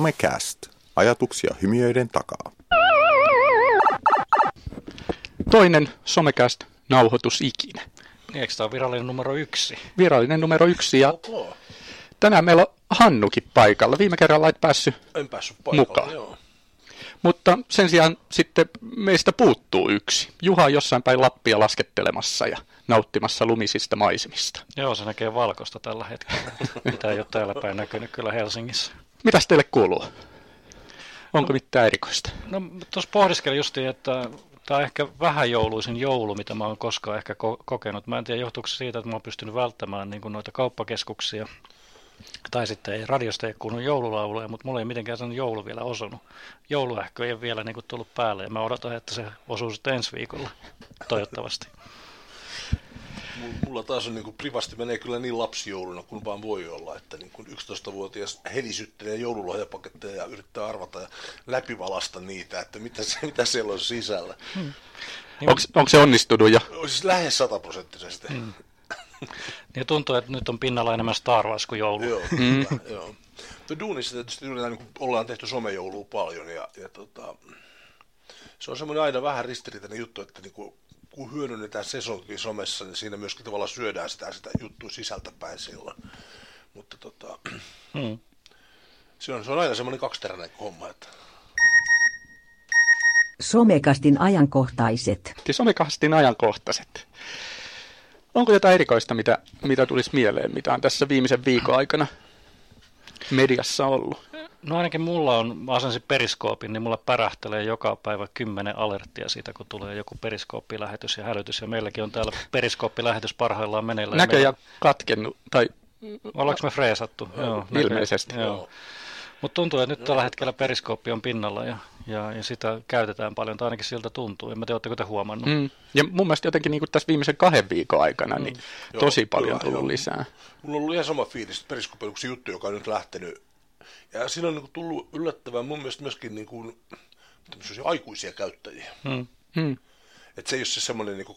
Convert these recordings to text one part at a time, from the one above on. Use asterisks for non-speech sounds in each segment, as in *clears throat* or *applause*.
Somecast. Ajatuksia hymiöiden takaa. Toinen Somecast nauhoitus ikinä. Niin, eikö tämä ole virallinen numero yksi? Virallinen numero yksi ja Okay. tänään meillä on Hannukin paikalla. Viime kerralla et päässyt, En päässyt paikalle, Mukaan. joo. mutta sen sijaan sitten meistä puuttuu yksi. Juha on jossain päin Lappia laskettelemassa ja nauttimassa lumisista maisemista. Joo, se näkee valkoista tällä hetkellä. Mitä ei ole täällä päin näkynyt kyllä Helsingissä. Mitäs teille kuuluu? Onko mitään erikoista? No tuossa pohdiskelin justiin, että tämä on ehkä vähän jouluisin joulu, mitä mä oon koskaan ehkä ko- kokenut. Mä en tiedä, johtuuko se siitä, että mä oon pystynyt välttämään niin noita kauppakeskuksia. Tai sitten ei radiosta ei kuulunut joululauluja, mutta mulla ei mitenkään sen joulu vielä osunut. Jouluähkö ei ole vielä niin kuin tullut päälle ja mä odotan, että se osuu sitten ensi viikolla, toivottavasti. Mulla- Mulla taas on niin kuin privasti menee kyllä niin lapsijouluna kuin vaan voi olla, että niin kuin 11-vuotias helisyttelee joululahjapaketteja ja yrittää arvata ja läpivalasta niitä, että mitä, se, mitä siellä on sisällä. Niin, Onko se onnistunut jo? Siis lähes sataprosenttisesti. Mm. niin tuntuu, että nyt on pinnalla enemmän Star Wars kuin joulu. Joo, mm. joo. Tuo duunissa tietysti yritetään, niin ollaan tehty somejoulua paljon ja, ja tota, se on semmoinen aina vähän ristiriitainen juttu, että niin kuin, kun hyödynnetään sesonkin somessa, niin siinä myöskin tavallaan syödään sitä, sitä juttua sisältäpäin silloin. Mutta tota, Hmm. se, on, se on aina semmoinen kaksiteräinen homma, että Somekastin ajankohtaiset. Siis Somekastin ajankohtaiset. Onko jotain erikoista, mitä, mitä tulisi mieleen, mitä on tässä viimeisen viikon aikana mediassa ollut? No ainakin mulla on, mä asensin periskoopin, niin mulla pärähtelee joka päivä kymmenen alerttia siitä, kun tulee joku periskooppilähetys ja hälytys. Ja meilläkin on täällä periskooppilähetys parhaillaan meneillään. Näköjään katkennut, tai Meillä- Ollaanko me freesattu? Joo, ilmeisesti. Joo. Mutta tuntuu, että nyt tällä hetkellä periskooppi on pinnalla ja, ja, ja sitä käytetään paljon, tai ainakin siltä tuntuu. En mä tiedä, oletteko te huomannut. Mm. Ja mun mielestä jotenkin niin tässä viimeisen kahden viikon aikana niin Joo, tosi paljon kyllä, tullut joo. lisää. mulla on ollut ihan sama fiilis, että periskoppi on yksi juttu, joka on nyt lähtenyt. Ja siinä on niin kuin tullut yllättävän mun mielestä myöskin niin kuin, aikuisia käyttäjiä. Mm. Mm. Että se ei ole se semmoinen niin 12-13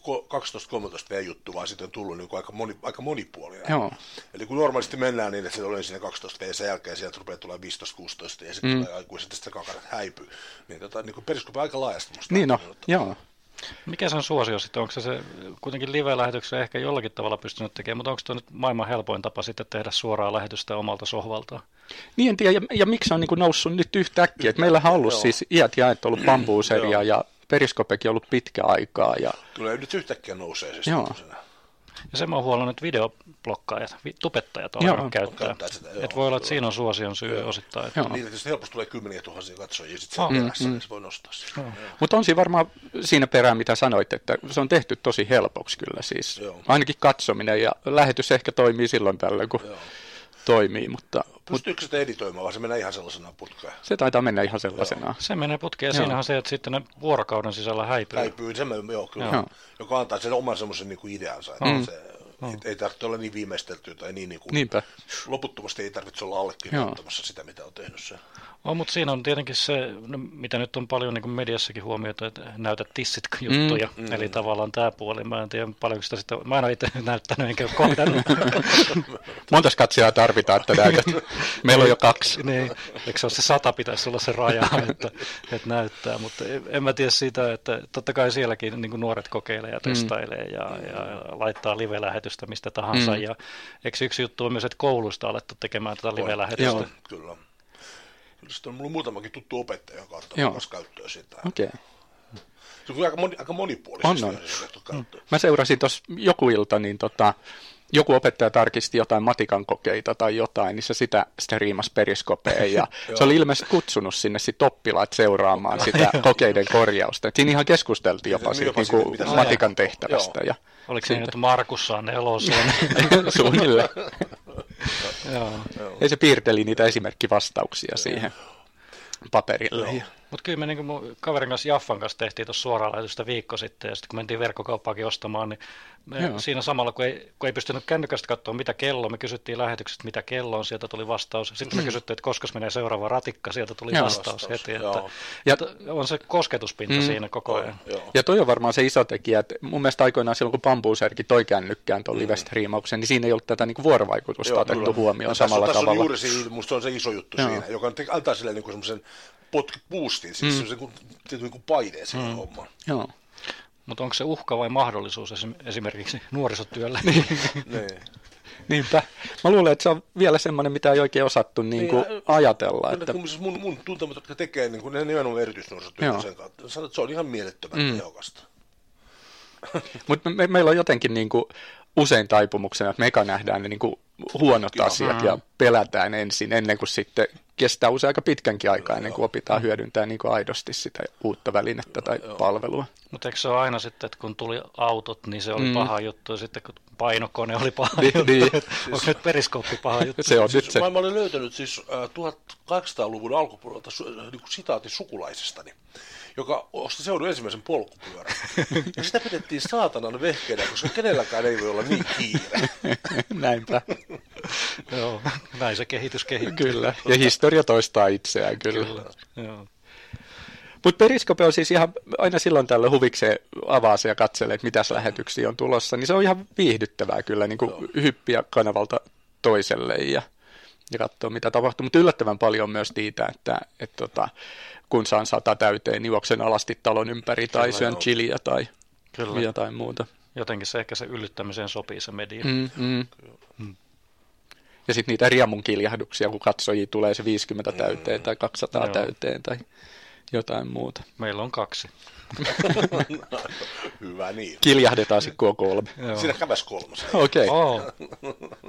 V-juttu, vaan siitä on tullut niin kuin aika, moni, aika monipuolinen. Joo. Eli kun normaalisti mennään niin, että se oli siinä 12 V ja sen jälkeen sieltä rupeaa tulemaan 15-16 ja sitten mm. tulee aikuiset ja sitten kakarat häipyy. Niin, tota, niin periskopi on aika laajasti musta. Niin no, joo. Mikä se on suosio sitten? Onko se, se kuitenkin live-lähetyksessä ehkä jollakin tavalla pystynyt tekemään, mutta onko tuo nyt maailman helpoin tapa sitten tehdä suoraa lähetystä omalta sohvaltaan? Niin en tiedä, ja, ja miksi on niin kuin noussut nyt yhtäkkiä. että meillähän on ollut Joo. siis iät ja iät ollut bambuuseria ja periskopekin on ollut pitkä aikaa. Ja, Kyllä nyt yhtäkkiä nousee se Joo. Ja sen mä oon huolannut, että videoblokkaajat, vi- tubettajat Joo. alkaa käyttää. Sitä, joo, että voi olla, että siinä on suosion syy osittain. Että Joo. Niitä tietysti helposti tulee kymmeniä tuhansia katsojia sitten Oh. niin se voi nostaa sitä. Joo. mutta on siinä varmaan siinä perään, mitä sanoit, että se on tehty tosi helpoksi kyllä siis. Joo. Ainakin katsominen ja lähetys ehkä toimii silloin tällöin, kun Joo. Toimii, mutta, mutta Pystyykö sitä editoimaan, vaan se menee ihan sellaisena putkeen? se taitaa mennä ihan sellaisenaan. Se menee putkeen ja Joo. siinähän se, että sitten ne vuorokauden sisällä häipyy. Häipyy, se menee, joo, kyllä. Joo. Joka antaa sen oman semmoisen niin kuin ideansa, että Mm. se, ei, ei tarvitse olla niin viimeisteltyä tai niin, niin kuin, Niinpä. loputtomasti ei tarvitse olla allekirjoittamassa sitä, mitä on tehnyt se. On, mutta siinä on tietenkin se, no, mitä nyt on paljon niin kuin mediassakin huomioitu, että näytä tissit *laughs* juttuja. Mm, mm. Eli tavallaan tämä puoli. Mä en tiedä paljonko sitä sitten, mä en ole itse *laughs* näyttänyt enkä ole kohdannut. *laughs* Montas katsojaa tarvitaan, että näytät. Meillä on jo kaksi. niin, eikö se ole se sata pitäisi olla se raja, että, että näyttää, mutta en, en mä tiedä sitä, että totta kai sielläkin niin kuin nuoret kokeilee ja testailee ja, ja laittaa live-lähetystä mistä tahansa. Mm. Ja eikö yksi juttu on myös, että koulusta on alettu tekemään tätä live-lähetystä? Joo. Kyllä. Kyllä sitten on mulla muutamakin tuttu opettaja, joka ottaa Joo. myös käyttöön sitä. Okei. Okay. Se on aika, moni, aika monipuolisesti On, on. käyttöön. Mä seurasin tuossa joku ilta, niin tota, joku opettaja tarkisti jotain matikan kokeita tai jotain, niin se sitä striimasi periskopeen ja *laughs* se oli ilmeisesti kutsunut sinne sit oppilaat seuraamaan sitä kokeiden korjausta. Et siinä ihan keskusteltiin jopa Niin, siitä jopa niinku siitä, mitä se- matikan tehtävästä. Ja Oliko se niin, että Markus saa nelosen? *laughs* suunnilleen. Joo. Ja se piirteli niitä esimerkkivastauksia siihen paperille. Mutta kyllä me niin mun kaverin kanssa Jaffan kanssa tehtiin tuossa suoraan lähetystä viikko sitten, ja sitten kun mentiin verkkokauppaakin ostamaan, niin me Joo. siinä samalla, kun ei, kun ei pystynyt kännykästä katsoa mitä kello, me kysyttiin lähetyksestä mitä kello on, sieltä tuli vastaus. Sitten me kysyttiin, että koska menee seuraava ratikka, sieltä tuli Joo. vastaus, Vastaus, heti. Että, ja on se kosketuspinta Mm. siinä koko ajan. Joo. Ja toi on varmaan se iso tekijä, että mun mielestä aikoinaan silloin, kun Bambuuserki toi kännykkään tuon live-striimauksen, niin siinä ei ollut tätä niin vuorovaikutusta Joo, otettu kyllä. huomioon No tässä on- samalla tässä tavalla. On juuri siinä, musta se on se iso juttu Joo. siinä, joka antaa sille niin semmoisen potki boostin, siis mm. semmoisen niin kuin paineen siihen mm. hommaan. Joo. Mutta onko se uhka vai mahdollisuus esim- esimerkiksi nuorisotyölle? *laughs* niin. Niinpä. Mä luulen, että se on vielä semmoinen, mitä ei oikein osattu niin kuin Niin, ajatella. Kyllä, Että, kun siis mun, mun tuntemat, jotka tekee niin kuin ne nimenomaan erityisnuorisotyötä sen kautta, sanon, että se on ihan mielettömän mm. tehokasta. *laughs* mutta me, meillä on jotenkin niin kuin usein taipumuksena, että me eka nähdään ne niin kuin huonot Joo. asiat ja pelätään ensin, ennen kuin sitten kestää usein aika pitkänkin aikaa, ennen kuin opitaan hyödyntää niin kuin aidosti sitä uutta välinettä tai palvelua. Mutta eikö se ole aina sitten, että kun tuli autot, niin se oli Mm. paha juttu, ja sitten kun painokone oli paha Niin, juttu, niin. *laughs* onko nyt periskooppi paha juttu? Se on nyt Siis se. mä, olin löytänyt siis äh, 1800-luvun alkupuolelta su, äh, niin sitaatin sukulaisestani, joka osti seudun ensimmäisen polkupyörän. *laughs* ja sitä pidettiin saatanan vehkeenä, koska kenelläkään ei voi olla niin kiire. *laughs* Näinpä. Joo, näin se kehitys kehittyy. Kyllä. Ja historia toistaa itseään kyllä. Kyllä. Joo. Mutta Periskope on siis ihan aina silloin tällöin huvikseen avaa se ja katselee, että mitäs lähetyksiä on tulossa. Niin se on ihan viihdyttävää kyllä niin kuin hyppiä kanavalta toiselle ja, ja katsoa mitä tapahtuu. Mutta yllättävän paljon myös siitä, että, että tota, kun saan sata täyteen, niin juoksen alasti talon ympäri tai Kyllä, syön joo. chiliä tai Kyllä. jotain muuta. Jotenkin se ehkä se yllyttämiseen sopii se media. Mm, mm. Ja sitten niitä riemun kiljahduksia, kun katsojia tulee se 50 täyteen tai 200 Joo. täyteen tai jotain muuta. Meillä on kaksi. *laughs* Hyvä niin. Kiljahdetaan sitten, kun on kolme. Joo. Siinä käväs kolmas. Okei. Okay. Oh, *laughs*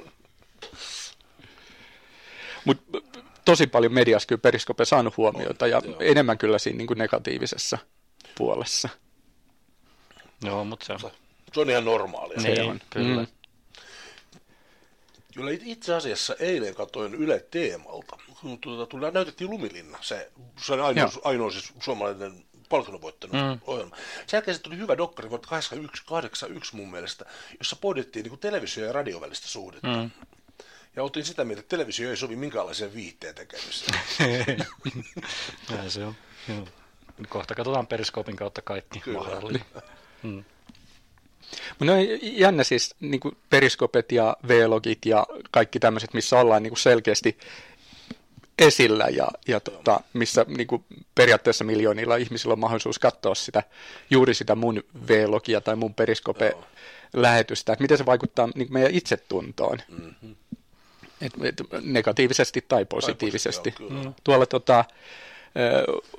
Mutta tosi paljon mediassa kyllä Periskope saanut huomiota ja joo. enemmän kyllä siinä niin kuin negatiivisessa puolessa. joo, mutta se on. Se on ihan normaalia. Se Niin, on. kyllä. Mm. Kyllä it- itse asiassa eilen katsoin Yle Teemalta, kun tuota, tuli, näytettiin Lumilinna, se, se on ainoa, Joo. ainoa siis suomalainen palkinnovoittanut mm. ohjelma. Sen jälkeen tuli hyvä dokkari vuonna 81, 81 mun mielestä, jossa pohdittiin niin televisio- ja radiovälistä suhdetta. Mm. Ja oltiin sitä mieltä, että televisio ei sovi minkäänlaiseen viihteen tekemiseen. *laughs* Näin se on. Joo. Kohta katsotaan periskoopin kautta kaikki Kyllä. mahdollinen. Mutta ne on jännä siis niin kuin periskopet ja vlogit ja kaikki tämmöiset, missä ollaan niin kuin selkeästi esillä ja, ja tota, missä niin kuin periaatteessa miljoonilla ihmisillä on mahdollisuus katsoa sitä, juuri sitä mun vlogia tai mun periskope-lähetystä, että miten se vaikuttaa niin kuin meidän itsetuntoon. Mm-hmm. Et, et, negatiivisesti tai positiivisesti. positiivisesti, joo, kyllä. Tuolla tota,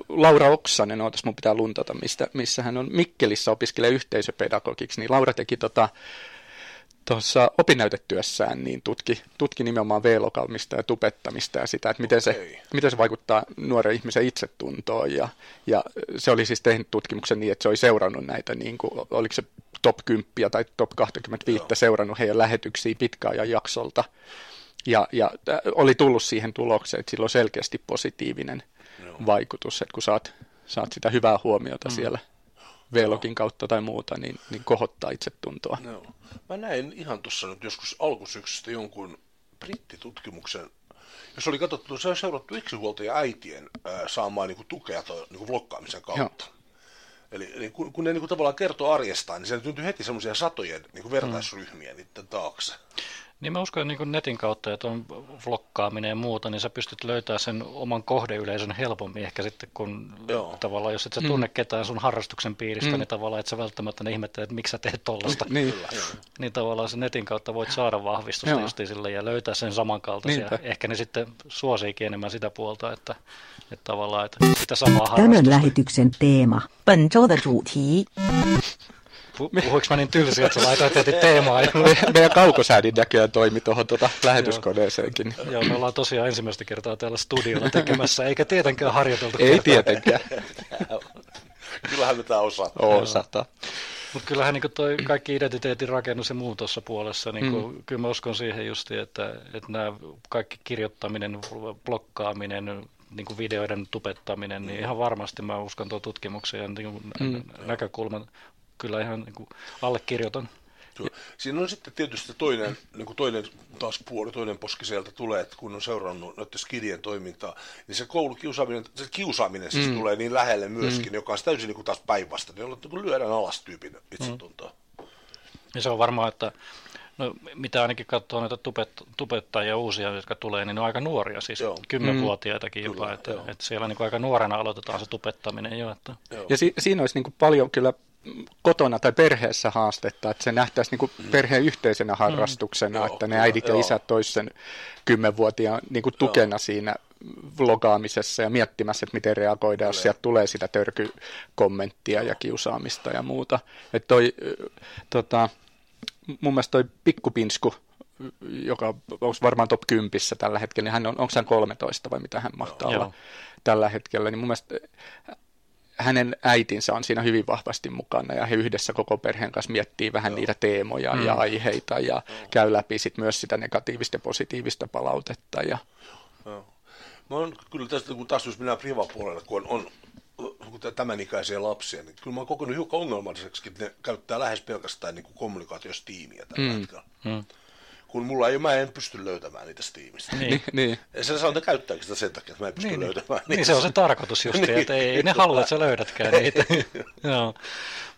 Laura Oksanen, ootas mun pitää luntata, mistä, missä hän on Mikkelissä opiskelee yhteisöpedagogiksi, niin Laura teki tota, tuossa opinnäytetyössään niin tutki, tutki nimenomaan V-lokalmista ja tupettamista ja sitä, että miten, se, Okei. miten se vaikuttaa nuoren ihmisen itsetuntoon. Ja, ja se oli siis tehnyt tutkimuksen niin, että se oli seurannut näitä, niin kuin, oliko se top 10 tai top 25 Joo. seurannut heidän lähetyksiä pitkäajan jaksolta. Ja, ja äh, oli tullut siihen tulokseen, että sillä on selkeästi positiivinen. Vaikutus, että kun saat, saat sitä hyvää huomiota mm. siellä V-login kautta tai muuta, niin, niin kohottaa itsetuntoa. Joo. Mä näin ihan tuossa nyt joskus alkusyksystä jonkun brittitutkimuksen, jos oli katsottu, se on seurattu yksinhuoltaja äitien ää, saamaan niin kuin, tukea toi, niin kuin vlogkaamisen kautta. Eli, eli kun, kun ne niin kuin, tavallaan kertoo arjestaan, niin siellä syntyy heti semmoisia satojen niin kuin vertaisryhmiä mm. niiden taakse. Niin mä uskon, että niin netin kautta, että on vlogkaaminen ja muuta, niin sä pystyt löytämään sen oman kohdeyleisön helpommin ehkä sitten, kun Joo. tavallaan, jos et sä tunne ketään sun harrastuksen piiristä, mm. niin tavallaan, että sä välttämättä ne ihmettelet, että miksi sä teet tollasta. Niin. Niin tavallaan sen netin kautta voit saada vahvistusta Joo. justiin sille ja löytää sen samankaltaisia. Niinpä. Ehkä ne sitten suosiikin enemmän sitä puolta, että, että tavallaan että sitä samaa Tämän harrastusta. lähetyksen teema. 本周的主题 Pu- Puhuinko mä niin tylsiä, että sä laitoit heti teemaa? Me- Meidän kaukosäädin näköjään toimi tuohon tuota lähetyskoneeseenkin. Joo, me ollaan tosiaan ensimmäistä kertaa täällä studiolla tekemässä, eikä tietenkään harjoiteltu Ei tietenkään. Kyllähän me tämä osaa. Osata. Mutta kyllähän niin toi kaikki identiteetin rakennus ja muu tuossa puolessa, niin mm. kyllä mä uskon siihen justi, että, että nämä kaikki kirjoittaminen, blokkaaminen, niin kuin videoiden tupettaminen, niin ihan varmasti mä uskon tuon tutkimuksen ja niin mm. näkökulman kyllä ihan niin kuin allekirjoitan. Kyllä. Siinä on sitten tietysti toinen, niin kuin toinen taas puoli, toinen poski sieltä tulee, että kun on seurannut noiden skidien toimintaa, niin se koulukiusaaminen, se kiusaaminen siis mm. tulee niin lähelle myöskin, mm. joka on täysin niin kuin taas päinvasta, niin on niin kuin lyödään alas tyypin itsetuntoa. Mm. Ja se on varmaan, että no, mitä ainakin katsoo näitä tupet, tupettajia uusia, jotka tulee, niin ne on aika nuoria, siis Joo. kymmenvuotiaitakin mm. jopa, että, että siellä niin kuin aika nuorena aloitetaan se tupettaminen jo. Että... Joo. Ja si- siinä olisi niin kuin paljon kyllä kotona tai perheessä haastetta, että se nähtäisi niin kuin perheen yhteisenä harrastuksena, mm, että ne äidit ja isät toisen kymmenvuotiaan niin kuin tukena joo. siinä vlogaamisessa ja miettimässä, että miten reagoidaan, jos sieltä tulee sitä törkykommenttia ja kiusaamista ja muuta. Että toi, tota, mun mielestä toi pikkupinsku, joka on varmaan top 10 tällä hetkellä, niin hän on, onko hän 13 vai mitä hän mahtaa Joo. olla tällä hetkellä, niin mun mielestä hänen äitinsä on siinä hyvin vahvasti mukana ja he yhdessä koko perheen kanssa miettii vähän Joo. niitä teemoja mm. ja aiheita ja Joo. käy läpi sit myös sitä negatiivista ja positiivista palautetta. Ja... Joo. Mä oon kyllä tästä, kun taas jos mennään privapuolella, kun on, on tämän ikäisiä lapsia, niin kyllä mä oon kokenut hiukan ongelmalliseksi, että ne käyttää lähes pelkästään niin kommunikaatiostiimiä tällä mm. hetkellä. Mm kun mulla ei, mä en pysty löytämään niitä Steamista. Niin. niin. Ja se sanoo, että käyttääkö sitä sen takia, että mä en pysty niin, niin. löytämään niitä. Niin se on se tarkoitus just, *laughs* niin. että ei, ei ne halua, että sä löydätkään niitä. *laughs* Joo.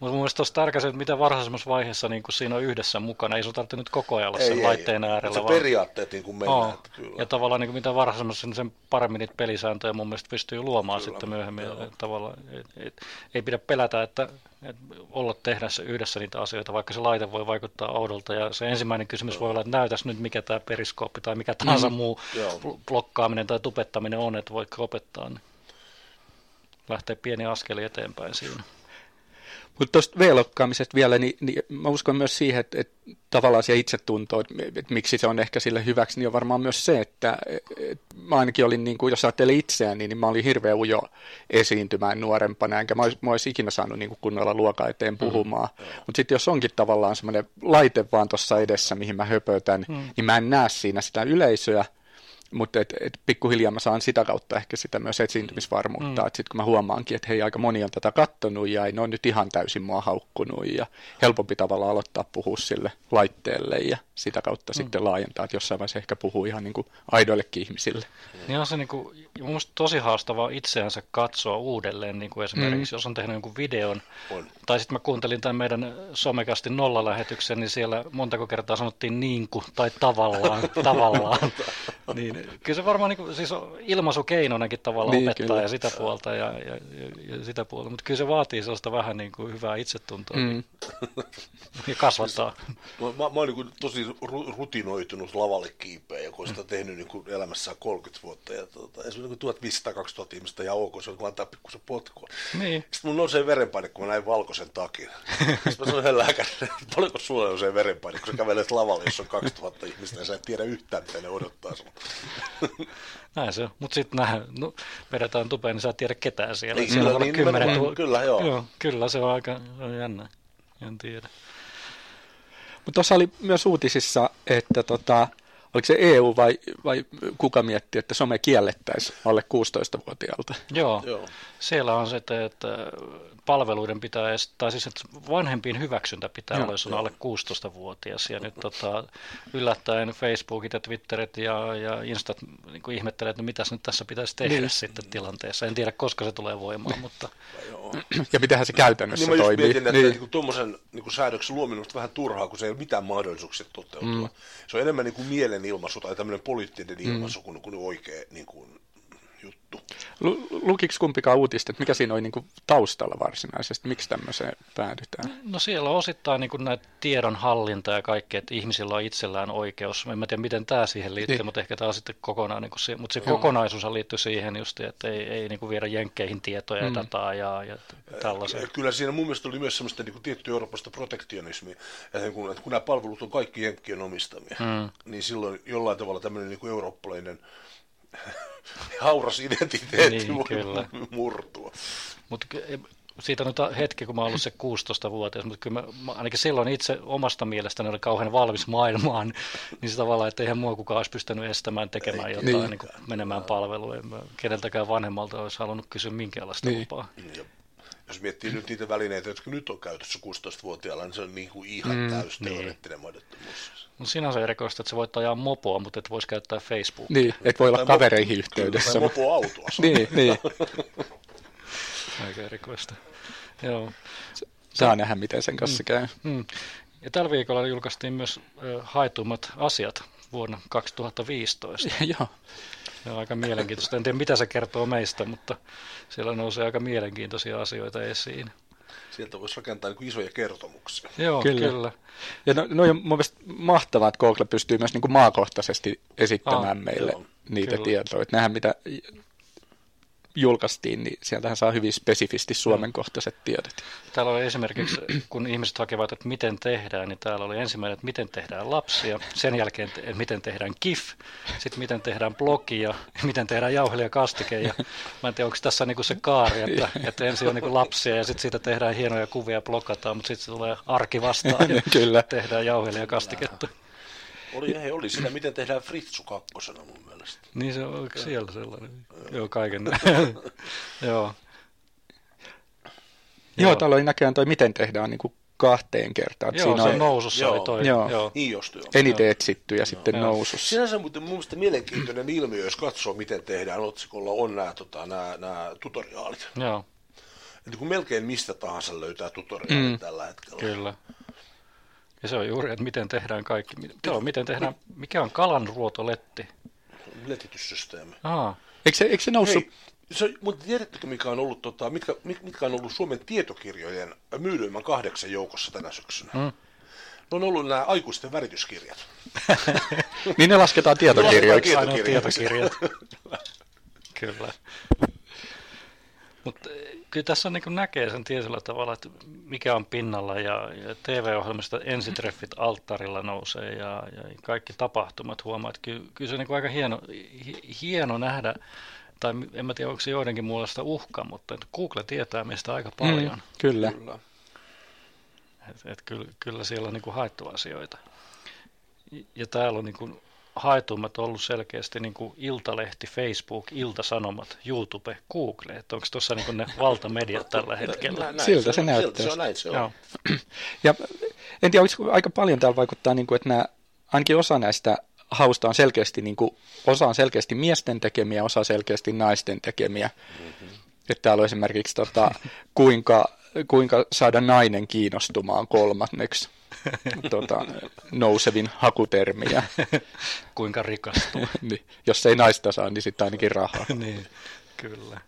Mutta mun mielestä olisi tärkeää että mitä varhaisemmassa vaiheessa niin kun siinä on yhdessä mukana. Ei sun tarvitse nyt koko ajan olla sen ei, laitteen ei. äärellä. Se vaan... periaatteet niin kuin mennään. Oh. Kyllä. Ja tavallaan niin kuin mitä varhaisemmassa, niin sen paremmin niitä pelisääntöjä mun mielestä pystyy luomaan kyllä, sitten myöhemmin. Tavallaan, et, et, ei pidä pelätä, että et olla tehdä yhdessä niitä asioita, vaikka se laite voi vaikuttaa oudolta. Ja se ensimmäinen kysymys Joo. voi olla, että näytäs nyt mikä tämä periskooppi tai mikä tahansa mm. muu Joo. blokkaaminen tai tupettaminen on, että voitko opettaa. Niin lähteä pieni askeli eteenpäin siinä. Mutta tuosta V-lokkaamisesta vielä, niin, niin mä uskon myös siihen, että, että tavallaan se itsetunto, että, että miksi se on ehkä sille hyväksi, niin on varmaan myös se, että, että mä ainakin olin, niin kuin, jos ajattelin itseään, niin, niin mä olin hirveän ujo esiintymään nuorempana, enkä mä olisi, mä olisi ikinä saanut niin kuin kunnolla luokaa eteen mm, puhumaan. Mm, Mutta sitten jos onkin tavallaan semmoinen laite vaan tuossa edessä, mihin mä höpötän, mm. niin mä en näe siinä sitä yleisöä, mutta et, et pikkuhiljaa mä saan sitä kautta ehkä sitä myös esiintymisvarmuutta, mm. että sitten kun mä huomaankin, että hei aika moni on tätä kattonut ja ei ne on nyt ihan täysin mua haukkunut ja helpompi tavalla aloittaa puhua sille laitteelle ja sitä kautta mm. sitten laajentaa, että jossain vaiheessa ehkä puhuu ihan niin kuin aidoillekin ihmisille. Niin on se niin kuin, mun tosi haastavaa itseänsä katsoa uudelleen, niin kuin esimerkiksi mm. jos on tehnyt jonkun videon, on. tai sitten mä kuuntelin tämän meidän somekastin nollalähetyksen, niin siellä montako kertaa sanottiin niin kuin, tai tavallaan, *laughs* tavallaan. niin, kyllä se varmaan niin kuin, siis ilmaisukeinonakin tavallaan niin, opettaa kyllä. ja sitä puolta ja, ja, ja, ja sitä puolta, mutta kyllä se vaatii sellaista vähän niin kuin hyvää itsetuntoa mm. ja kasvattaa. Mä, mä, mä olen niin tosi rutinoitunut lavalle kiipeä, ja kun sitä tehnyt niin kuin elämässään 30 vuotta, ja tuota, ja se on niin 1500-2000 ihmistä ja ok, se on kun antaa pikkusen potkua. Niin. Sitten mun nousee verenpaine, kun mä näin valkoisen takin. *laughs* Sitten mä sanoin yhden lääkärille, että paljonko sulla nousee verenpaine, kun sä kävelet lavalle, jos on 2000 ihmistä, ja sä et tiedä yhtään, mitä ne odottaa sun. *laughs* Näin se on. Mutta sitten nähdään, no, vedetään tupeen, niin sä et tiedä ketään siellä. Niin, siellä kyllä, niin, kymmenen tu- kyllä, joo. joo. Kyllä, se on aika on jännä. En tiedä. Mutta tuossa oli myös uutisissa, että tota, oliko se EU vai, vai kuka mietti, että some kiellettäisiin alle 16-vuotiaalta? Joo, Joo. siellä on se, että palveluiden pitää, tai siis että vanhempien hyväksyntä pitää Joo, olla, jos on alle 16-vuotias. Ja nyt tota, yllättäen Facebookit ja Twitterit ja, ja Instat niin kuin ihmettelee, että no mitäs nyt tässä pitäisi tehdä niin. sitten tilanteessa. En tiedä, koska se tulee voimaan, mutta... *clears throat* ja mitähän se käytännössä niin toimii. Mietin, että niin. niin tuommoisen niin säädöksen luominen on vähän turhaa, kun se ei ole mitään mahdollisuuksia toteutua. Mm. Se on enemmän niin kuin mielenilmaisu tai tämmöinen poliittinen mm. ilmaisu mm. kuin, kuin oikea niin kuin, juttu. Lukiko kumpikaan uutista, että mikä siinä oli niin kuin taustalla varsinaisesti, miksi tämmöiseen päädytään? No siellä on osittain niin kuin näitä tiedonhallinta ja kaikkea, että ihmisillä on itsellään oikeus. En tiedä, miten tämä siihen liittyy, niin. mutta ehkä tämä on sitten kokonaan, niin kuin se, mutta se Joo. kokonaisuus liittyy siihen just, että ei, ei niin kuin viedä jenkkeihin tietoja ja mm. dataa ja, ja tällaisia. Kyllä siinä mun mielestä oli myös semmoista niin tiettyä Euroopasta protektionismia, että kun, että kun nämä palvelut on kaikki jenkkien omistamia, mm. niin silloin jollain tavalla tämmöinen niin kuin eurooppalainen hauras identiteetti niin, voi kyllä. murtua. Mutta siitä on nyt hetki, kun mä oon ollut se 16-vuotias, mutta kyllä mä, ainakin silloin itse omasta mielestäni oli kauhean valmis maailmaan, niin se tavallaan, että eihän mua kukaan olisi pystynyt estämään tekemään jotain, niin. Niin kuin menemään palveluun. Keneltäkään vanhemmalta olisi halunnut kysyä minkäänlaista Niin. lupaa. Ja jos miettii nyt niitä välineitä, jotka nyt on käytössä 16-vuotiailla, niin se on niin kuin ihan mm, täys teoreettinen mahdottomuus. No sinänsä erikoista, että sä voit ajaa mopoa, mutta et voisi käyttää Facebookia. Niin, et voi olla Tai kavereihin mo- yhteydessä. Tai mutta- mopoautoa. *laughs* Niin, niin. *laughs* Aika erikoista. Joo. Saa nähdä, miten sen kanssa käy. Mm. Ja tällä viikolla julkaistiin myös ö, haetummat asiat vuonna 2015. *laughs* Joo. Se on aika mielenkiintoista. En tiedä, mitä se kertoo meistä, mutta siellä nousee aika mielenkiintoisia asioita esiin. Sieltä voisi rakentaa niin isoja kertomuksia. Joo, Kyllä. kyllä. Ja no, no on mun mielestä mahtavaa, että Google pystyy myös niin kuin maakohtaisesti esittämään Ah, meille joo, niitä kyllä. tietoja. Että nähdään, mitä julkaistiin, niin sieltähän saa hyvin spesifisti suomenkohtaiset tiedot. Täällä oli esimerkiksi, kun ihmiset hakevat, että miten tehdään, niin täällä oli ensimmäinen, että miten tehdään lapsia, sen jälkeen, että miten tehdään GIF, sitten miten tehdään blogia, miten tehdään jauhelijakastike. Ja mä en tiedä, onko tässä niinku se kaari, että, että ensin on niinku lapsia ja sitten siitä tehdään hienoja kuvia ja blokataan, mutta sitten se tulee arki vastaan ja *laughs* Kyllä. tehdään jauhelijakastiketta. Oli, hei, oli siinä, miten tehdään Fritsu kakkosena mun mielestä. Niin se on onko siellä sellainen. Joo, kaiken. *laughs* Joo. Joo, täällä oli näköjään toi, miten tehdään niin kuin kahteen kertaan. Joo, siinä se on nousussa Joo. oli toi. Joo. Joo. Niin just joo. eniten etsitty ja sitten Joo. nousussa. Sinänsä muuten mun mielestä mielenkiintoinen ilmiö, jos katsoo, miten tehdään otsikolla, on nämä, tota, nämä, nämä tutoriaalit. Joo, Että kun melkein mistä tahansa löytää tutoriaalit mm. tällä hetkellä. kyllä. Ja se on juuri, että miten tehdään kaikki. Joo, miten tehdään, mikä on kalanruotoletti? Letityssysteemi. Aa, Eikö se, eikö se noussut? Hei, se, mutta tiedättekö, mikä on ollut, tota, mitkä, mit- mitkä on ollut Suomen tietokirjojen myydyimmän kahdeksan joukossa tänä syksynä? Mm. Ne on ollut nämä aikuisten värityskirjat. *laughs* Niin ne lasketaan tietokirjoiksi. Lasketaan ainoa Tietokirjoiksi. tietokirjat. kyllä. Mutta kyllä tässä on niin näkee sen tietyllä tavalla, että mikä on pinnalla ja, ja TV-ohjelmista ensitreffit alttarilla nousee ja, ja kaikki tapahtumat huomaa, että kyllä, kyllä se on niin aika hieno, hi- hieno nähdä, tai en mä tiedä, onko se joidenkin muodosta uhka, mutta että Google tietää meistä aika paljon. Mm, kyllä. Kyllä. Et, et kyllä, kyllä siellä on niin haettu asioita. Ja täällä on niin haetummat ollut selkeästi niin kuin Iltalehti, Facebook, Iltasanomat, YouTube, Google. Että onko tuossa niin kuin ne valtamediat tällä hetkellä? Nä- näin Siltä se on, näyttää. Siltä se on, näin se on. Joo. Ja en tiedä, olisiko aika paljon täällä vaikuttaa, niin kuin, että nämä, ainakin osa näistä hausta on selkeästi, niin kuin, osa on selkeästi miesten tekemiä, osa selkeästi naisten tekemiä. Mm-hmm. Että täällä on esimerkiksi, tota, kuinka, kuinka saada nainen kiinnostumaan kolmanneksi tota, nousevin hakutermiä. *laughs* Kuinka rikastuu. *laughs* niin, jos ei naista saa, niin sitten ainakin rahaa. *laughs* niin, kyllä.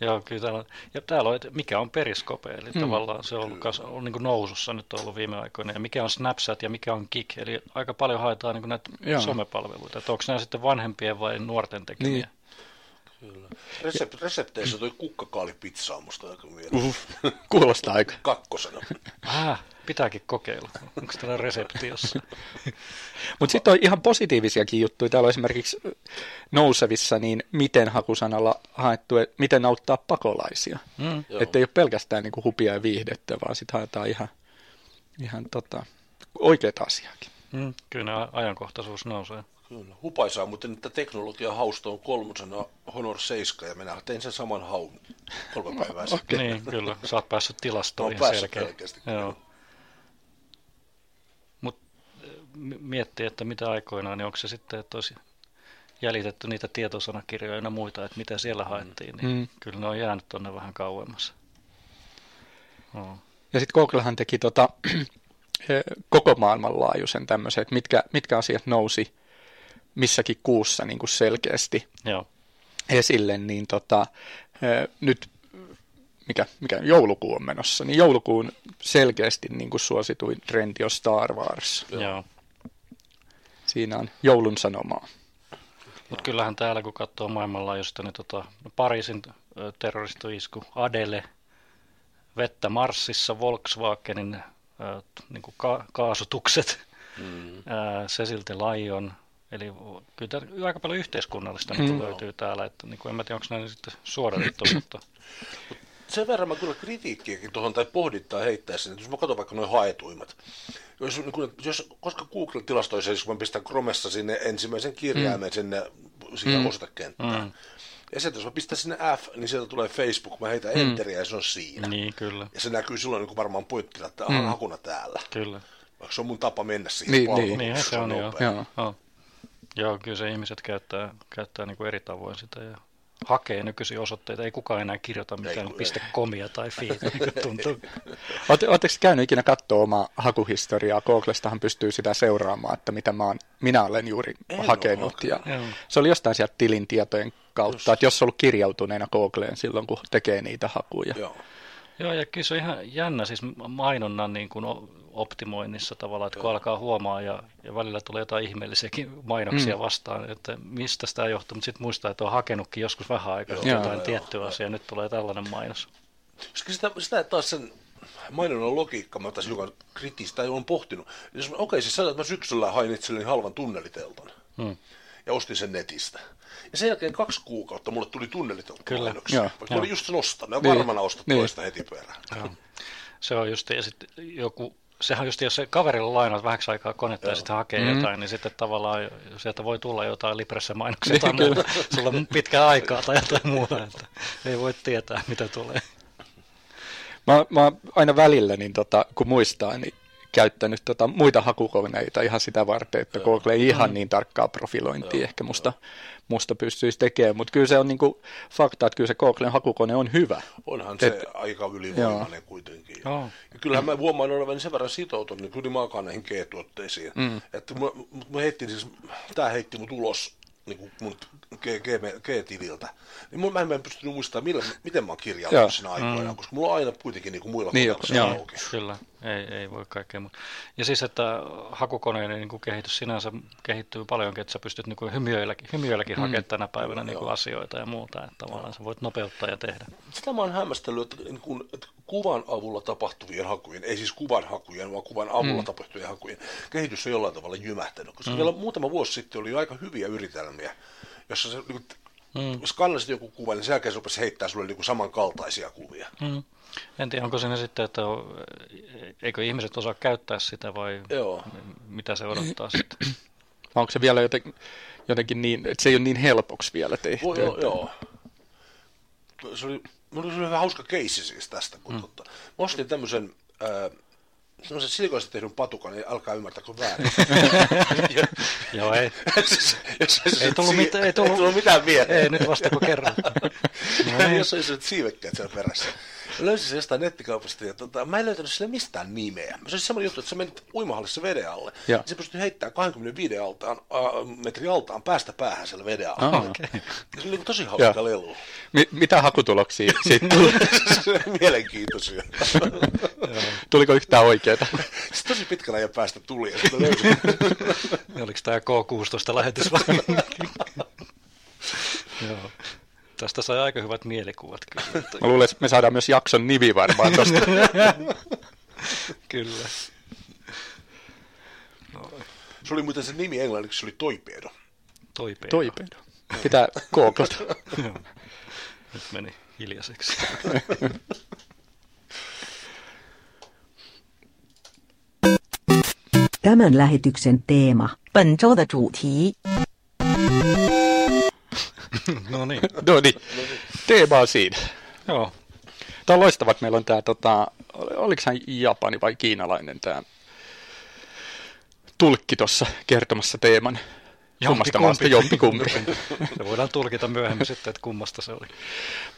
Joo, kyllä täällä on, ja täällä on, että mikä on periskope, eli mm. tavallaan se on ollut, kas, on niin nousussa nyt ollut viime aikoina, ja mikä on Snapchat ja mikä on Kik, eli aika paljon haetaan niin näitä Joo. somepalveluita, että onko nämä sitten vanhempien vai nuorten tekemiä. Niin. Recept, resepteissä toi kukkakaalipizza on musta aika mielenkiintoista. Uhuh, kuulostaa aika. Kakkosena. Ah, pitääkin kokeilla. Onko täällä resepti jossain? Mutta sitten on ihan positiivisiakin juttuja. Täällä on esimerkiksi nousevissa, niin miten hakusanalla haettu, että miten auttaa pakolaisia. Mm. Että ei ole pelkästään niinku hupia ja viihdettä, vaan sitten haetaan ihan, ihan tota, oikeita asiaakin. Mm, kyllä ajankohtaisuus nousee. Kyllä. Hupaisaa, mutta että teknologia hausta on kolmosena Honor 7 ja minä tein sen saman haun kolme päivää sitten. Okay. Niin, kyllä. Sä oot päässyt tilastoon Oon ihan selkeä. selkeästi, Joo. Mut eh, miettii, että mitä aikoinaan, niin onko se sitten, että olisi jäljitetty niitä tietosanakirjoja ja muita, että mitä siellä haettiin, niin Mm. kyllä ne on jäänyt tuonne vähän kauemmas. No. Ja sitten Googlehan teki tota, *clears throat* koko maailman laajuisen tämmöisen, että mitkä, mitkä asiat nousi missäkin kuussa niin kuin selkeästi Joo. esille, niin tota, nyt mikä, mikä joulukuu on menossa, niin joulukuun selkeästi niin kuin suosituin trendi on Star Wars. Joo. Siinä on joulun sanomaa. Mutta kyllähän täällä, kun katsoo maailmanlaajuista, niin tota, Pariisin ö, terroristoisku Adele, vettä Marsissa, Volkswagenin t- niin kuin ka- kaasutukset, mm. Cecil the Lion, eli kyllä täällä aika paljon yhteiskunnallista mm. niin löytyy täällä, että niin kuin, en mä tiedä, onko nämä sitten suodatettu, *clears throat* mutta sen verran mä kyllä kritiikkiäkin tuohon tai pohdittaa heittäisin, että jos mä katson vaikka noin haetuimmat, jos, niin kun, jos, koska Google tilastoi siis, kun mä pistän Chromessa sinne ensimmäisen kirjaimen mm. sinne siihen mm. osoitekenttään, mm. ja sitten jos mä pistän sinne F, niin sieltä tulee Facebook, mä heitän mm. enteriä ja se on siinä. Niin, kyllä. Ja se näkyy silloin niin varmaan pointtina, että mm. hakuna täällä. Kyllä. Vaikka se on mun tapa mennä siihen Niin, palveluun, niin. Niin, se on joo. nopea. Joo. Joo. Joo, kyllä se ihmiset käyttää, käyttää niin kuin eri tavoin sitä ja hakee nykyisin osoitteita. Ei kukaan enää kirjoita mitään kun- piste komia tai *laughs* feed, niin kuin tuntuu. Oletteko käynyt ikinä katsoa omaa hakuhistoriaa? Googlestahan pystyy sitä seuraamaan, että mitä mä oon, minä olen juuri En hakenut. Ja Joo. se oli jostain sieltä tilin tietojen kautta, että jos on ollut kirjautuneena Googleen silloin, kun tekee niitä hakuja. Joo. Joo, ja kyllä se on ihan jännä siis mainonnan niin kuin optimoinnissa tavallaan, että kun alkaa huomaa ja, ja välillä tulee jotain ihmeellisiäkin mainoksia mm. vastaan, että mistä sitä johtuu, mutta sitten muistaa, että on hakenutkin joskus vähän aikaa Joo, jotain joo, tiettyä asiaa, nyt tulee tällainen mainos. Koska sitä, sitä taas sen mainonnan logiikka, mä taas hiukan kritistä tai olen pohtinut. Jos okei, siis sanotaan, että mä syksyllä hain itselleni halvan tunneliteltan. Hmm. Ja ostin sen netistä. Ja sen jälkeen kaksi kuukautta mulle tuli tunnelitelta Kyllä. Joo, Vaikka mä joo. olin just sen ostanut. Ja Niin, varmana ostat niin. toista heti perään. Joo. Se on just, ja sitten joku, sehän just, jos se kaverilla lainaat vähäksi aikaa konetta ja sitten hakee Mm. jotain, niin sitten tavallaan sieltä voi tulla jotain Libressä mainoksia tai muuta. Sulla on pitkää aikaa tai jotain muuta, että ei voi tietää, mitä tulee. Mä, mä oon aina välillä, niin tota, kun muistaa, niin käyttänyt tota muita hakukoneita ihan sitä varten, että Google ei ihan niin tarkkaa profilointia ehkä musta, musta pystyisi tekemään, mutta kyllä se on niinku fakta, että kyllä se Googlen hakukone on hyvä. Onhan se Et- aika ylivoimainen kuitenkin. Joo. Ja kyllähän mä huomaan olevani sen verran sitoutunut niin kyllä maakaan näihin G-tuotteisiin. Mm. Että mä, mä heitin siis, tää heitti mut ulos niin kuin mun G-tililtä. Niin mun, mä en pystynyt muistamaan, millä, miten mä oon kirjautunut siinä aikoina, koska mulla on aina kuitenkin niin kuin muilla Niin, joo. auki. Kyllä, ei, ei voi kaikkea muuta. Ja siis, että hakukoneiden niin kuin kehitys sinänsä kehittyy paljonkin, että sä pystyt niin kuin hymiöilläkin, hymiöilläkin mm. hakemaan tänä päivänä niin kuin asioita ja muuta, että tavallaan sä voit nopeuttaa ja tehdä. Sitä mä oon hämmästellyt, että, niin kun, että kuvan avulla tapahtuvien hakujen, ei siis kuvan hakujen, vaan kuvan avulla mm. tapahtuvien hakujen kehitys on jollain tavalla jymähtänyt. Koska mm. vielä muutama vuosi sitten oli aika hyviä yritelmiä, jossa se, niin kuin, mm. skannasit joku kuva, niin sen jälkeen se rupesi heittää sulle niin kuin samankaltaisia kuvia. Mm. En tiedä, onko siinä sitten, että eikö ihmiset osaa käyttää sitä vai Joo. mitä se odottaa *clears throat* sitten. Onko se vielä jotenkin, jotenkin niin, että se ei ole niin helpoksi vielä tehty? Voi, joo, että- joo. Se oli, mulla oli hyvä hauska keissi siis tästä, kun mm. totta, mä ostin tämmöisen äh, semmoisen silikoista tehdyn patukan, niin alkaa ymmärtääkö väärin. Joo, ei, Ei tullut mitään- ei tullut- ei tullut mitään mieleen. ei nyt vasta kun kerran. *laughs* No, niin. Jos olisi siivekkäät siellä perässä. Löysin sen jostain nettikaupasta ja tota, mä en löytänyt sille mistään nimeä. Se oli semmoinen juttu, että sä menit uimahallissa veden alle. Joo. Ja se pystyi heittämään 25 altaan, äh, metrin altaan päästä päähän siellä veden alle. Ah. Ja se oli niin tosi hauska lelu. Mi- mitä hakutuloksia siitä tuli? *laughs* Se Mielenkiintoisia. *laughs* Tuliko yhtään oikeita? Sitten *laughs* tosi pitkän ajan päästä tuli ja. Oliko tämä K16 lähetys vai? Joo. Tästä sai aika hyvät mielikuvat kyllä. Että, *laughs* Mä luulen, että me saadaan myös jakson nimi varmaan tosta. *laughs* kyllä. Se oli muuten se nimi englanniksi, se oli Toipedo. Toipedo. Toipedo. Pitää googlata. *laughs* Joo. Nyt meni hiljaiseksi. Tämän lähetyksen teema. 本周的主题 no niin. No teema on siinä. Joo. Tämä on loistava, että meillä on tämä, tota, oliko hän japani vai kiinalainen tämä tulkki tuossa kertomassa teeman. Kummasta maasta jompikumpi. *laughs* Se voidaan tulkita myöhemmin sitten, että kummasta se oli.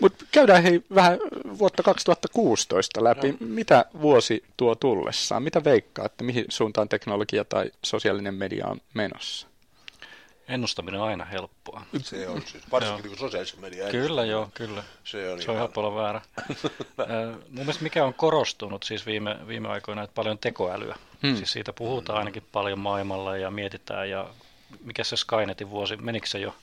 Mutta käydään hei vähän vuotta 2016 läpi. Mitä vuosi tuo tullessaan? Mitä veikkaa, että mihin suuntaan teknologia tai sosiaalinen media on menossa? Ennustaminen on aina helppoa. Se on siis, varsinkin niin sosiaalisen median. Kyllä joo, kyllä. Se on Se on helppo olla väärä. *laughs* Mun mielestä mikä on korostunut siis viime, viime aikoina, että paljon tekoälyä. Hmm. Siis siitä puhutaan ainakin paljon maailmalla ja mietitään. Ja mikä se Skynetin vuosi, menikö se jo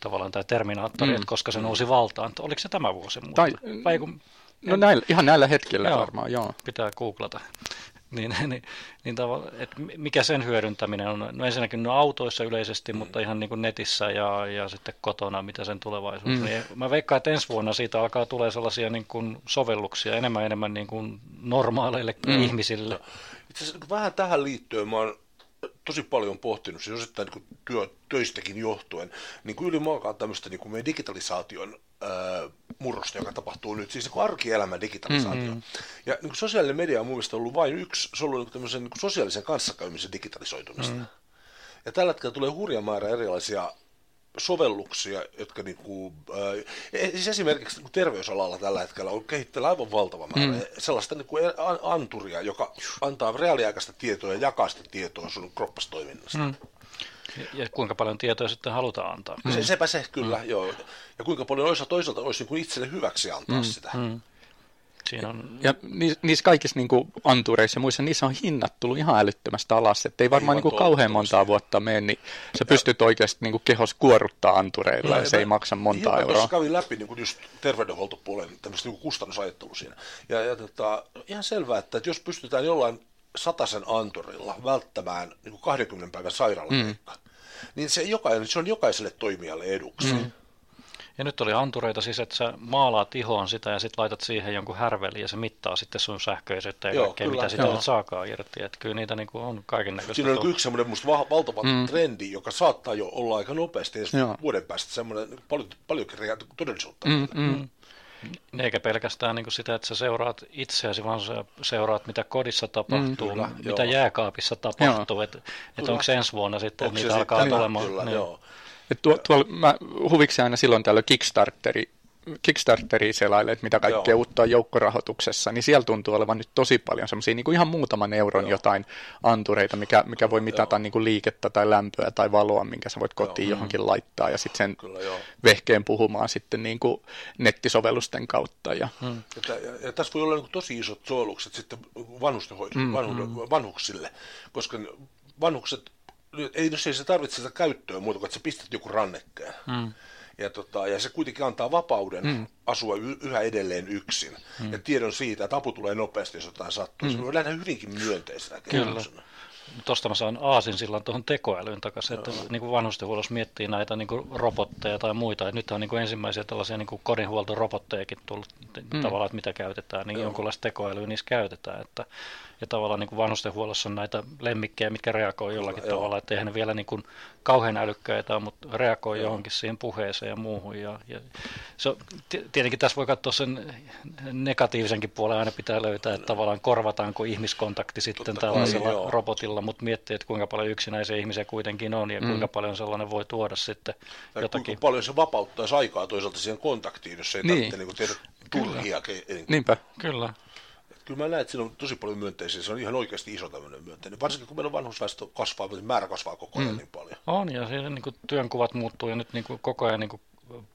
tavallaan tämä Terminaattori, Hmm. että koska se nousi valtaan. Oliko se tämä vuosi muuten? Tai- Vai kun No näillä, ihan näillä hetkillä Joo. varmaan, joo. pitää googlata. Niin, *laughs* niin, niin tavalla, että mikä sen hyödyntäminen on? No ensinnäkin no autoissa yleisesti, mm. mutta ihan niin kuin netissä ja, ja sitten kotona, mitä sen tulevaisuus. Mm. Niin mä veikkaan, että ensi vuonna siitä alkaa tulee sellaisia niin kuin sovelluksia enemmän enemmän niin kuin normaaleille mm. ihmisille. Itse asiassa vähän tähän liittyen mä oon tosi paljon pohtinut, siis osittain niin työ, töistäkin johtuen, niin kuin yli tämmöistä niin kuin meidän digitalisaation ää, murrosta, joka tapahtuu nyt, siis niin kuin arkielämän digitalisaatio. Mm-hmm. Ja niin kuin sosiaalinen media on mun mielestä ollut vain yksi, se on ollut niin tämmöisen niin kuin sosiaalisen kanssakäymisen digitalisoitumista. Mm-hmm. Ja tällä hetkellä tulee hurja määrä erilaisia sovelluksia, jotka niin kuin, äh, siis esimerkiksi niin kuin terveysalalla tällä hetkellä on kehitteillä aivan valtava määrä mm. sellaista niin kuin anturia, joka antaa reaaliaikaista tietoa ja jakaa sitä tietoa sun kroppastoiminnasta. Mm. Ja kuinka paljon tietoa sitten halutaan antaa. Mm. Se, sepä se kyllä, mm. joo. Ja kuinka paljon toisaalta olisi niin kuin itselle hyväksi antaa mm. sitä. Mm. Siinä on... Ja niissä kaikissa niin kuin antureissa ja muissa, niissä on hinnat tullut ihan älyttömästä alas. Että ei varmaan niin kuin kauhean montaa vuotta mene, niin sä pystyt oikeasti niin kuin kehos kuoruttaa antureilla no, ja se ei maksa monta euroa. Tuossa kävin läpi niin kuin just terveydenhuoltopuolen tämmöistä niin kustannusajattelu siinä. Ja, ja tota, ihan selvää, että, että jos pystytään jollain sataisen anturilla välttämään niin kuin 20 päivän sairaalakeikka, mm. niin se, jokainen, se on jokaiselle toimijalle eduksi. Mm. Ja nyt oli antureita siis, että sä maalaat ihoon sitä ja sitten laitat siihen jonkun härveli ja se mittaa sitten sun sähköisyyttä ja Joo, kaikkea, kyllä. mitä sitä nyt saakaan irti. Että kyllä niitä niin kuin on kaiken näköistä. Siinä on yksi semmoinen musta valtava mm. trendi, joka saattaa jo olla aika nopeasti, jos vuoden päästä semmoinen paljon, paljon todellisuutta. Mm, mm. Eikä pelkästään niin kuin sitä, että sä seuraat itseäsi, vaan sä seuraat, mitä kodissa tapahtuu, mm, kyllä, mitä joo. jääkaapissa tapahtuu, että et onko se ensi vuonna sitten, onko niitä alkaa tulemaan. Kyllä, niin. joo. Et tuo, tuolla mä huviksi aina silloin täällä Kickstarteri, Kickstarteri selaille, että mitä kaikkea Joo. uutta on joukkorahoituksessa, niin siellä tuntuu olevan nyt tosi paljon semmoisia niin kuin ihan muutaman euron Joo. jotain antureita, mikä, mikä voi mitata niin kuin liikettä tai lämpöä tai valoa, minkä sä voit kotiin Joo. johonkin laittaa ja sitten sen Kyllä, vehkeen puhumaan sitten niin kuin nettisovellusten kautta. Ja, hmm. ja, ja, ja tässä voi olla niin tosi isot sovellukset sitten vanhusten hmm. hmm. vanhuksille, koska vanhukset ei, jos ei se tarvitse sitä käyttöä muuta kuin, että sä pistät joku rannekkeen. Mm. Ja, tota, ja se kuitenkin antaa vapauden mm. asua yhä edelleen yksin. Mm. Ja tiedon siitä, että apu tulee nopeasti, jos jotain sattuu. Mm. Se voi nähdä hyvinkin myönteisenä Kyllä. Tuosta mä saan aasin silloin tuohon tekoälyyn takaisin, että niin kuin vanhustenhuollossa miettii näitä niin kuin robotteja tai muita. Että nyt on niin kuin ensimmäisiä tällaisia niin kuin kodinhuoltorobottejakin tullut mm. tavallaan, että mitä käytetään, niin Joo. jonkunlaista tekoälyä niissä käytetään. Että ja tavallaan niin kuin vanhustenhuollossa on näitä lemmikkejä, mitkä reagoi jollakin Joo. tavalla, että eihän ne vielä niin kuin kauhean älykkäitä mutta reagoi Joo. johonkin siihen puheeseen ja muuhun. Ja, ja se, tietenkin tässä voi katsoa sen negatiivisenkin puolen, aina pitää löytää, että tavallaan korvataanko ihmiskontakti sitten Totta tällaisella kai, robotilla, mutta miettii, että kuinka paljon yksinäisiä ihmisiä kuitenkin on ja mm. kuinka paljon sellainen voi tuoda sitten ja jotakin. Kuinka paljon se vapauttaisi aikaa toisaalta siihen kontaktiin, jos ei niin. tarvitse niin tehdä turhia. Niinpä. Kyllä kyllä mä näen, että siinä on tosi paljon myönteisiä. Se on ihan oikeasti iso tämmöinen myönteinen. Varsinkin kun meillä vanhusväestö kasvaa, määrä kasvaa koko ajan mm. niin paljon. On, ja siinä niin kuin työnkuvat muuttuu ja nyt niin kuin koko ajan niin kuin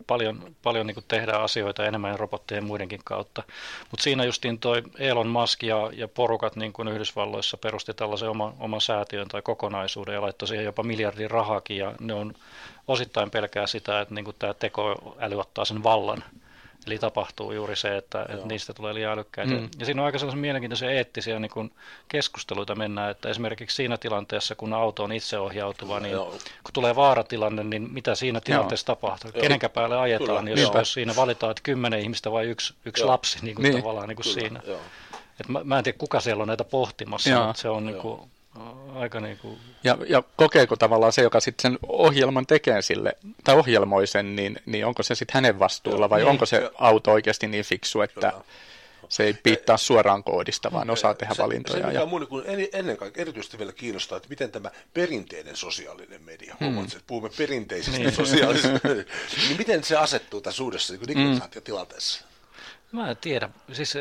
paljon, paljon niin kuin tehdään asioita enemmän robottien muidenkin kautta. Mutta siinä justiin toi Elon Musk ja, ja porukat niin kuin Yhdysvalloissa perusti tällaisen oma, oman säätiön tai kokonaisuuden ja laittoi siihen jopa miljardin rahakin ja ne on osittain pelkää sitä, että niin kuin tämä tekoäly ottaa sen vallan Eli tapahtuu juuri se, että, että niistä tulee liian älykkäitä. Mm. Ja siinä on aika sellaisia mielenkiintoisia eettisiä niin kuin keskusteluita mennään, että esimerkiksi siinä tilanteessa, kun auto on itseohjautuva, niin Joo. kun tulee vaaratilanne, niin mitä siinä tilanteessa Joo. tapahtuu? Joo. Kenenkä päälle ajetaan, Kyllä. jos, jos siinä valitaan, että kymmenen ihmistä vai yksi, yksi lapsi niin kuin niin. tavallaan niin kuin siinä. Et mä, mä en tiedä, kuka siellä on näitä pohtimassa, Joo. mutta se on niin kuin, aika niin kuin... Ja, ja kokeeko tavallaan se, joka sitten sen ohjelman tekee sille, tai ohjelmoi sen, niin, niin onko se sitten hänen vastuulla, vai niin, onko se ja... auto oikeasti niin fiksu, että Kyllä. se ei piittaa suoraan koodista, vaan osaa tehdä se, valintoja. Se, mikä ja... mun niin ennen kaikkea erityisesti vielä kiinnostaa, että miten tämä perinteinen sosiaalinen media, hmm. huomaat, että puhumme perinteisestä niin. sosiaalisesta *laughs* niin miten se asettuu tässä uudessa niin digitalisaatiotilanteessa? Mä en tiedä, siis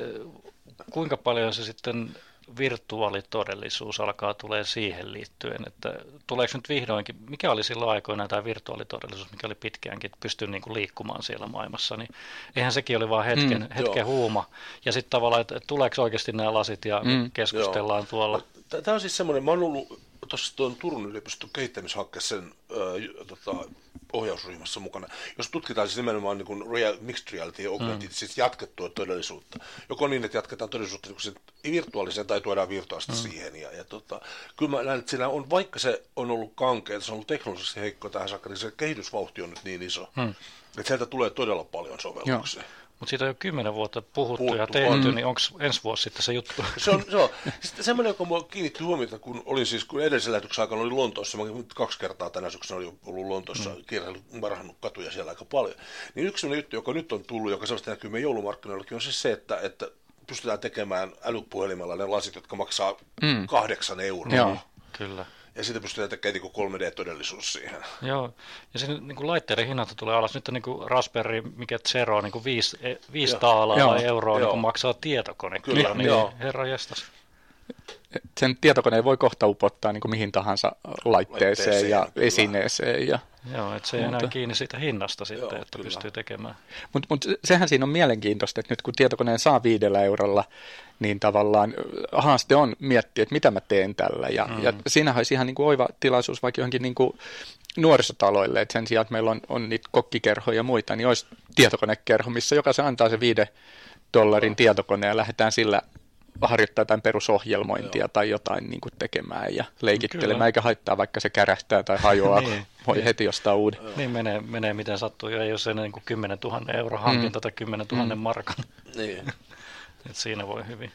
kuinka paljon se sitten virtuaalitodellisuus alkaa tulee siihen liittyen, että tuleeko nyt vihdoinkin, mikä oli silloin aikoina tämä virtuaalitodellisuus, mikä oli pitkäänkin, että pystyy niin kuin liikkumaan siellä maailmassa, niin eihän sekin oli vain hetken, mm, hetken huuma. Ja sitten tavallaan, että tuleeko oikeasti nämä lasit ja mm, keskustellaan joo. tuolla. Tämä on siis semmoinen, mä oon ollut tuossa tuon Turun yliopiston kehittämishankkeessa sen, äh, tota, ohjausryhmässä mukana. Jos tutkitaan siis nimenomaan niin kuin real, mixed reality ja augmented, mm. siis jatkettua todellisuutta. Joko niin, että jatketaan todellisuutta niin sen virtuaaliseen tai tuodaan virtuaalista mm. siihen. Ja, ja tota, kyllä mä näen, että siinä on, vaikka se on ollut kankea, se on ollut teknologisesti heikko tähän saakka, niin se kehitysvauhti on nyt niin iso. Mm. Että sieltä tulee todella paljon sovelluksia. Joo. Mutta siitä on jo kymmenen vuotta puhuttu, puhuttu ja tehty, niin onko ensi vuosi sitten se juttu? *laughs* Se on, se on. Sitten semmoinen, joka mua kiinnitti huomiota, kun olin siis, kun edellisen lähetyksen aikana oli Lontoossa, mä kaksi kertaa tänä syksynä oli ollut Lontoossa, mm. kierrellyt, varhannut katuja siellä aika paljon. Niin yksi sellainen juttu, joka nyt on tullut, joka sellaista näkyy meidän joulumarkkinoillakin, on siis se, että, että pystytään tekemään älypuhelimella ne lasit, jotka maksaa mm. kahdeksan euroa. Joo, kyllä ja siitä pystytään tekemään niin 3D-todellisuus siihen. Joo, ja sen niin kuin laitteiden hinnat tulee alas. Nyt on niin kuin Raspberry, mikä Zero, niin kuin 5, 5 taalaa tai euroa niin kuin maksaa tietokone. Kyllä, Kyllä niin joo. herra jestas. Sen tietokoneen voi kohta upottaa niin kuin mihin tahansa laitteeseen, laitteeseen ja kyllä. esineeseen. Ja, Joo, että se ei mutta, enää kiinni siitä hinnasta sitten, joo, että kyllä. pystyy tekemään. Mutta mut sehän siinä on mielenkiintoista, että nyt kun tietokoneen saa viidellä eurolla, niin tavallaan haaste on miettiä, että mitä mä teen tällä. Ja, mm. ja siinähän olisi ihan niin kuin oiva tilaisuus vaikka johonkin niin kuin nuorisotaloille, että sen sijaan, että meillä on, on niitä kokkikerhoja ja muita, niin olisi tietokonekerho, missä jokaisen antaa se viide dollarin tietokone ja lähdetään sillä harjoittaa jotain perusohjelmointia Joo. tai jotain niin kuin tekemään ja leikittelemään, Kyllä. eikä haittaa vaikka se kärähtää tai hajoaa, *laughs* niin. voi heti ostaa uuden. Niin menee, menee miten sattuu, ja jos se niin kuin 10 000 euro hankinta mm. tai 10 000 mm. markan. Niin. *laughs* Et siinä voi hyvin.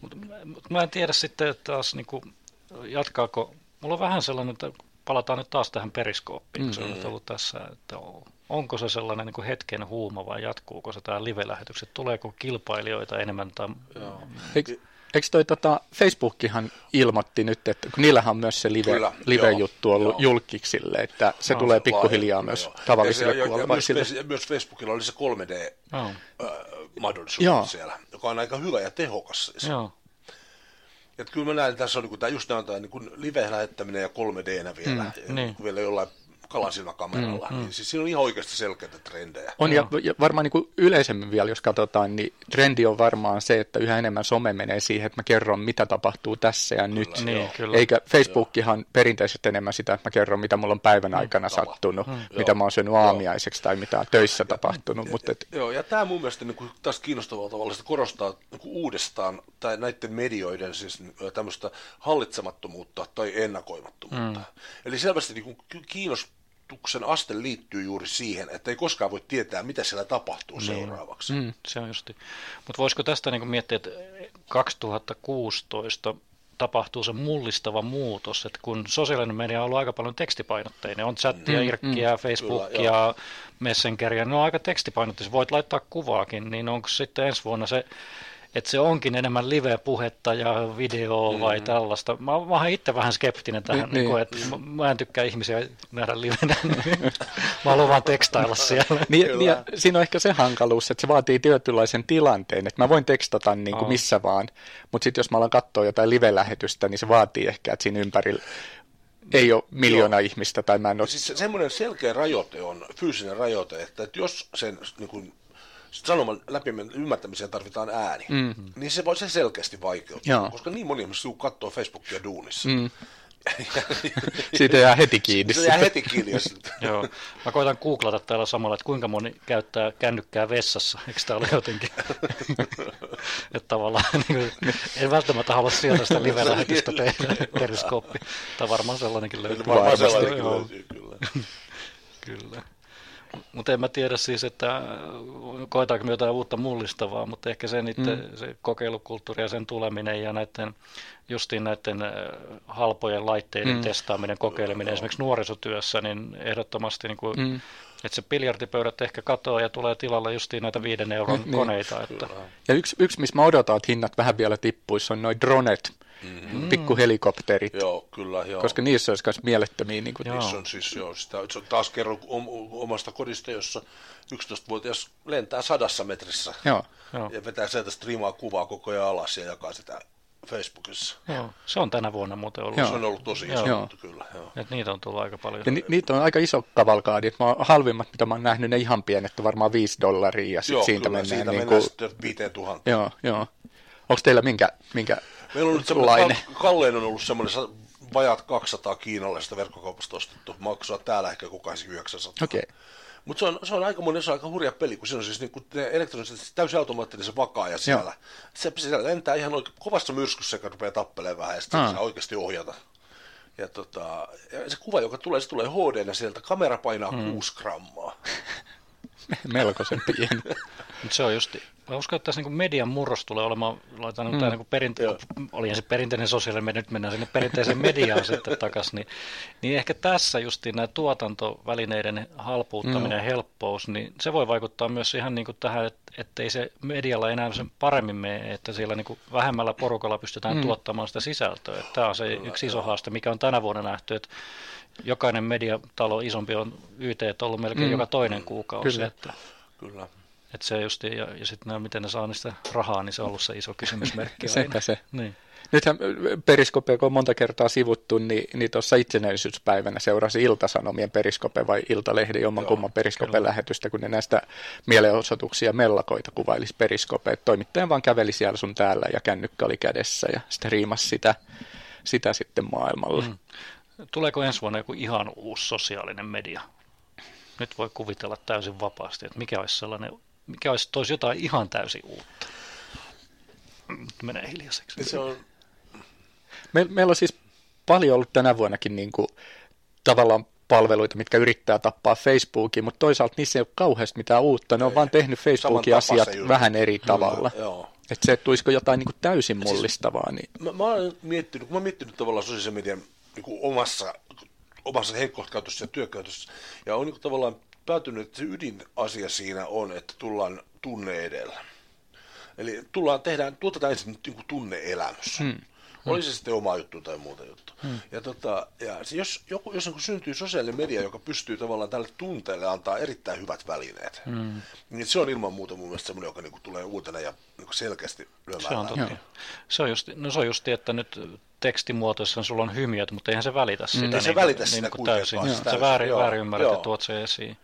Mutta mut mä en tiedä sitten että taas niin kuin, jatkaako, mulla on vähän sellainen, että palataan nyt taas tähän periskooppiin, mm. se on nyt ollut tässä, että onko se sellainen niin kuin hetken huuma vai jatkuuko se tämä live-lähetykset, tuleeko kilpailijoita enemmän? Tai... Joo. Eikö, eikö toi tota, Facebookihan ilmoitti nyt, että kun niillähän on myös se live, Kyllä, live-juttu ollut joo. julkiksille, että se no, tulee pikkuhiljaa myös joo. tavallisille ja, kuolevaisille. Ja, ja myös Facebookilla oli se 3D-mahdollisuus siellä, joka on aika hyvä ja tehokas siis. Joo. Että kyllä mä näen, että tässä on niin kuin, just näin, niin live-lähettäminen ja 3D-nä vielä, mm, ja niin. vielä jollain kalasilmäkameralla. Mm, mm. Niin siis siinä on ihan oikeasti selkeitä trendejä. On, ja, ja varmaan niin kuin yleisemmin vielä, jos katsotaan, niin trendi on varmaan se, että yhä enemmän some menee siihen, että mä kerron, mitä tapahtuu tässä ja kyllä, nyt. Niin, kyllä. Eikä Facebookihan joo. perinteisesti enemmän sitä, että mä kerron, mitä mulla on päivän mm, aikana mm, sattunut, mm. mitä mä oon syönyt aamiaiseksi tai mitä on töissä ja, tapahtunut. Ja, mutta et... Joo, ja tämä mun mielestä niin kuin, taas kiinnostavalla tavalla sitä korostaa niin kuin uudestaan tai näiden medioiden siis tämmöistä hallitsemattomuutta tai ennakoimattomuutta. Mm. Eli selvästi niin kuin, kiinnostaa kiinnostuksen aste liittyy juuri siihen, että ei koskaan voi tietää, mitä siellä tapahtuu niin. seuraavaksi. Mm, se on justi. Mutta voisiko tästä niin miettiä, että 2016 tapahtuu se mullistava muutos, että kun sosiaalinen media on ollut aika paljon tekstipainotteinen, on chattia, mm, irkkiä, mm, Facebookia, Messengeria, ne on aika tekstipainotteisia, voit laittaa kuvaakin, niin onko sitten ensi vuonna se että se onkin enemmän live-puhetta ja videoa mm. vai tällaista. Mä, mä oon itse vähän skeptinen tähän, niin, niin, että niin. Mä, mä en tykkää ihmisiä nähdä livenä. *laughs* mä haluan vaan tekstailla siellä. niin, niin, siinä on ehkä se hankaluus, että se vaatii tietynlaisen tilanteen, että mä voin tekstata niin kuin oh. missä vaan, mutta sitten jos mä alan katsoa jotain live-lähetystä, niin se vaatii ehkä, että siinä ympärillä ei ole miljoona Joo. ihmistä tai mä en ole... Siis semmoinen selkeä rajoite on, fyysinen rajoite, että, että jos sen niin kuin, sanoman läpi ymmärtämiseen tarvitaan ääni, mm-hmm. niin se voi se selkeästi vaikeuttaa, Joo. koska niin moni ihmisiä katsoo Facebookia duunissa. Mm. *laughs* Siitä jää heti kiinni. Siitä jää heti kiinni. Jos... *laughs* Joo. Mä koitan googlata täällä samalla, että kuinka moni käyttää kännykkää vessassa. Eikö tämä ole jotenkin? *laughs* että tavallaan niin kuin, en välttämättä halua sieltä sitä live-lähetystä tehdä periskooppi. Tai varmaan sellainenkin löytyy. Varmaan sellainenkin löytyy, kyllä. kyllä. Mutta en mä tiedä siis, että koetaanko me jotain uutta mullistavaa, mutta ehkä se, niitä, mm. se kokeilukulttuuri ja sen tuleminen ja näiden, justiin näiden äh, halpojen laitteiden mm. testaaminen, kokeileminen esimerkiksi nuorisotyössä, niin ehdottomasti niin kuin, mm. Että se biljardipöydät ehkä katoaa ja tulee tilalla justiin näitä viiden euron niin, koneita. Että... Ja yksi, yksi, missä mä odotan, että hinnat vähän vielä tippuisi, on noin dronet mm-hmm. pikkuhelikopterit. Joo, kyllä, joo. Koska niissä olisi myös mielettömiä. Niin kuin... Niissä on siis, joo, sitä, taas kerron omasta kodista, jossa 11-vuotias lentää sadassa metrissä joo, joo. ja vetää sieltä striimaa kuvaa koko ajan alas ja jakaa sitä Facebookissa. Joo, se on tänä vuonna muuten ollut. Joo. Se on ollut tosi iso, joo. Mutta kyllä. Joo. Et niitä on tullut aika paljon. Ja ni, niitä on aika iso kavalkaadi. Mä halvimmat, mitä mä oon nähnyt, ne ihan pienet, varmaan 5 dollaria ja sit joo, siitä kyllä, mennään. Siitä niin mennään kuin... sitten 5000. Joo, joo. Onko teillä minkä, minkä Meillä on nyt semmoinen, Kalleen on ollut semmoinen vajat 200 kiinalaisesta verkkokaupasta ostettu. Maksaa täällä ehkä kukaan 900. Okei. Okay. Mutta se on, se on aika monen, se on aika hurja peli, kun siinä on siis niinku elektronisesti täysin automaattinen se vakaaja siellä. Se, se lentää ihan oikein kovassa myrskyssä, joka rupeaa tappelemaan vähän, ja sitten Ah. saa oikeasti ohjata. Ja, tota, ja se kuva, joka tulee, se tulee HD sieltä, kamera painaa mm. 6 grammaa. *laughs* Melkoisen pieni. *laughs* Mutta se on just, mä uskon, että tässä niin median murros tulee olemaan, laitan mm. tämä niin perinte- oli se perinteinen sosiaalinen media, nyt mennään sinne perinteiseen mediaan *laughs* sitten takaisin, niin, niin ehkä tässä justiin nämä tuotantovälineiden halpuuttaminen ja helppous, niin se voi vaikuttaa myös ihan niin kuin tähän, että ettei se medialla enää sen paremmin mene, että siellä niin kuin vähemmällä porukalla pystytään mm. tuottamaan sitä sisältöä. Että Tämä on se yksi iso haaste, mikä on tänä vuonna nähty, että jokainen mediatalo isompi on YT ollut melkein mm. joka toinen kuukausi. Kyllä. Että, Kyllä. Että se just, ja, ja sitten miten ne saa niistä rahaa, niin se on ollut se iso kysymysmerkki *laughs* aina. Sepä se. Niin. Nythän Periskopea, kun on monta kertaa sivuttu, niin, niin tuossa itsenäisyyspäivänä seurasi Iltasanomien Periskope vai Iltalehden jomman Joo, kumman Periskopen lähetystä, kun ne näistä mielenosoituksia mellakoita kuvailisi Periskope. Toimittaja vaan käveli siellä sun täällä ja kännykkä oli kädessä ja sitten riimasi sitä, sitä sitten maailmalla. Mm. Tuleeko ensi vuonna joku ihan uusi sosiaalinen media? Nyt voi kuvitella täysin vapaasti, että mikä olisi sellainen, mikä olisi, toisi jotain ihan täysin uutta. Nyt menee hiljaiseksi. Se on, Me, meillä on siis paljon ollut tänä vuonnakin niin kuin, tavallaan palveluita, mitkä yrittää tappaa Facebookin, mutta toisaalta niissä ei ole kauheasti mitään uutta. Ne on Ei. vaan tehnyt Facebookin asiat jutun. vähän eri tavalla. joo. Että se, että tulisiko jotain niin kuin täysin mullistavaa, niin Mä, mä oon miettinyt, mä oon miettinyt tavallaan sosiaalisen median niin omassa, omassa henkkohtakäytössä ja työkäytössä. Ja on niin kuin tavallaan päätynyt, että se ydinasia siinä on, että tullaan tunne edellä. Eli tullaan, tehdään, tuotetaan ensin niin tunne-elämys. Hmm. Oli se sitten oma juttu tai muuta juttu. Hmm. Ja, tota, ja se, jos, joku, jos niin syntyy sosiaalinen media, joka pystyy tavallaan tälle tunteelle antaa erittäin hyvät välineet, hmm. niin se on ilman muuta mun mielestä semmoinen, joka niin kuin tulee uutena ja niin kuin selkeästi lyömään Se on totta. Se on, just, no se on just, että nyt tekstimuotoissa sulla on hymiöt, mutta eihän se välitä sitä. Ei se niin, välitä niin, sitä niin täysin. siis Se täysin, väärin, joo, väärin ymmärrät ja tuot sen esiin.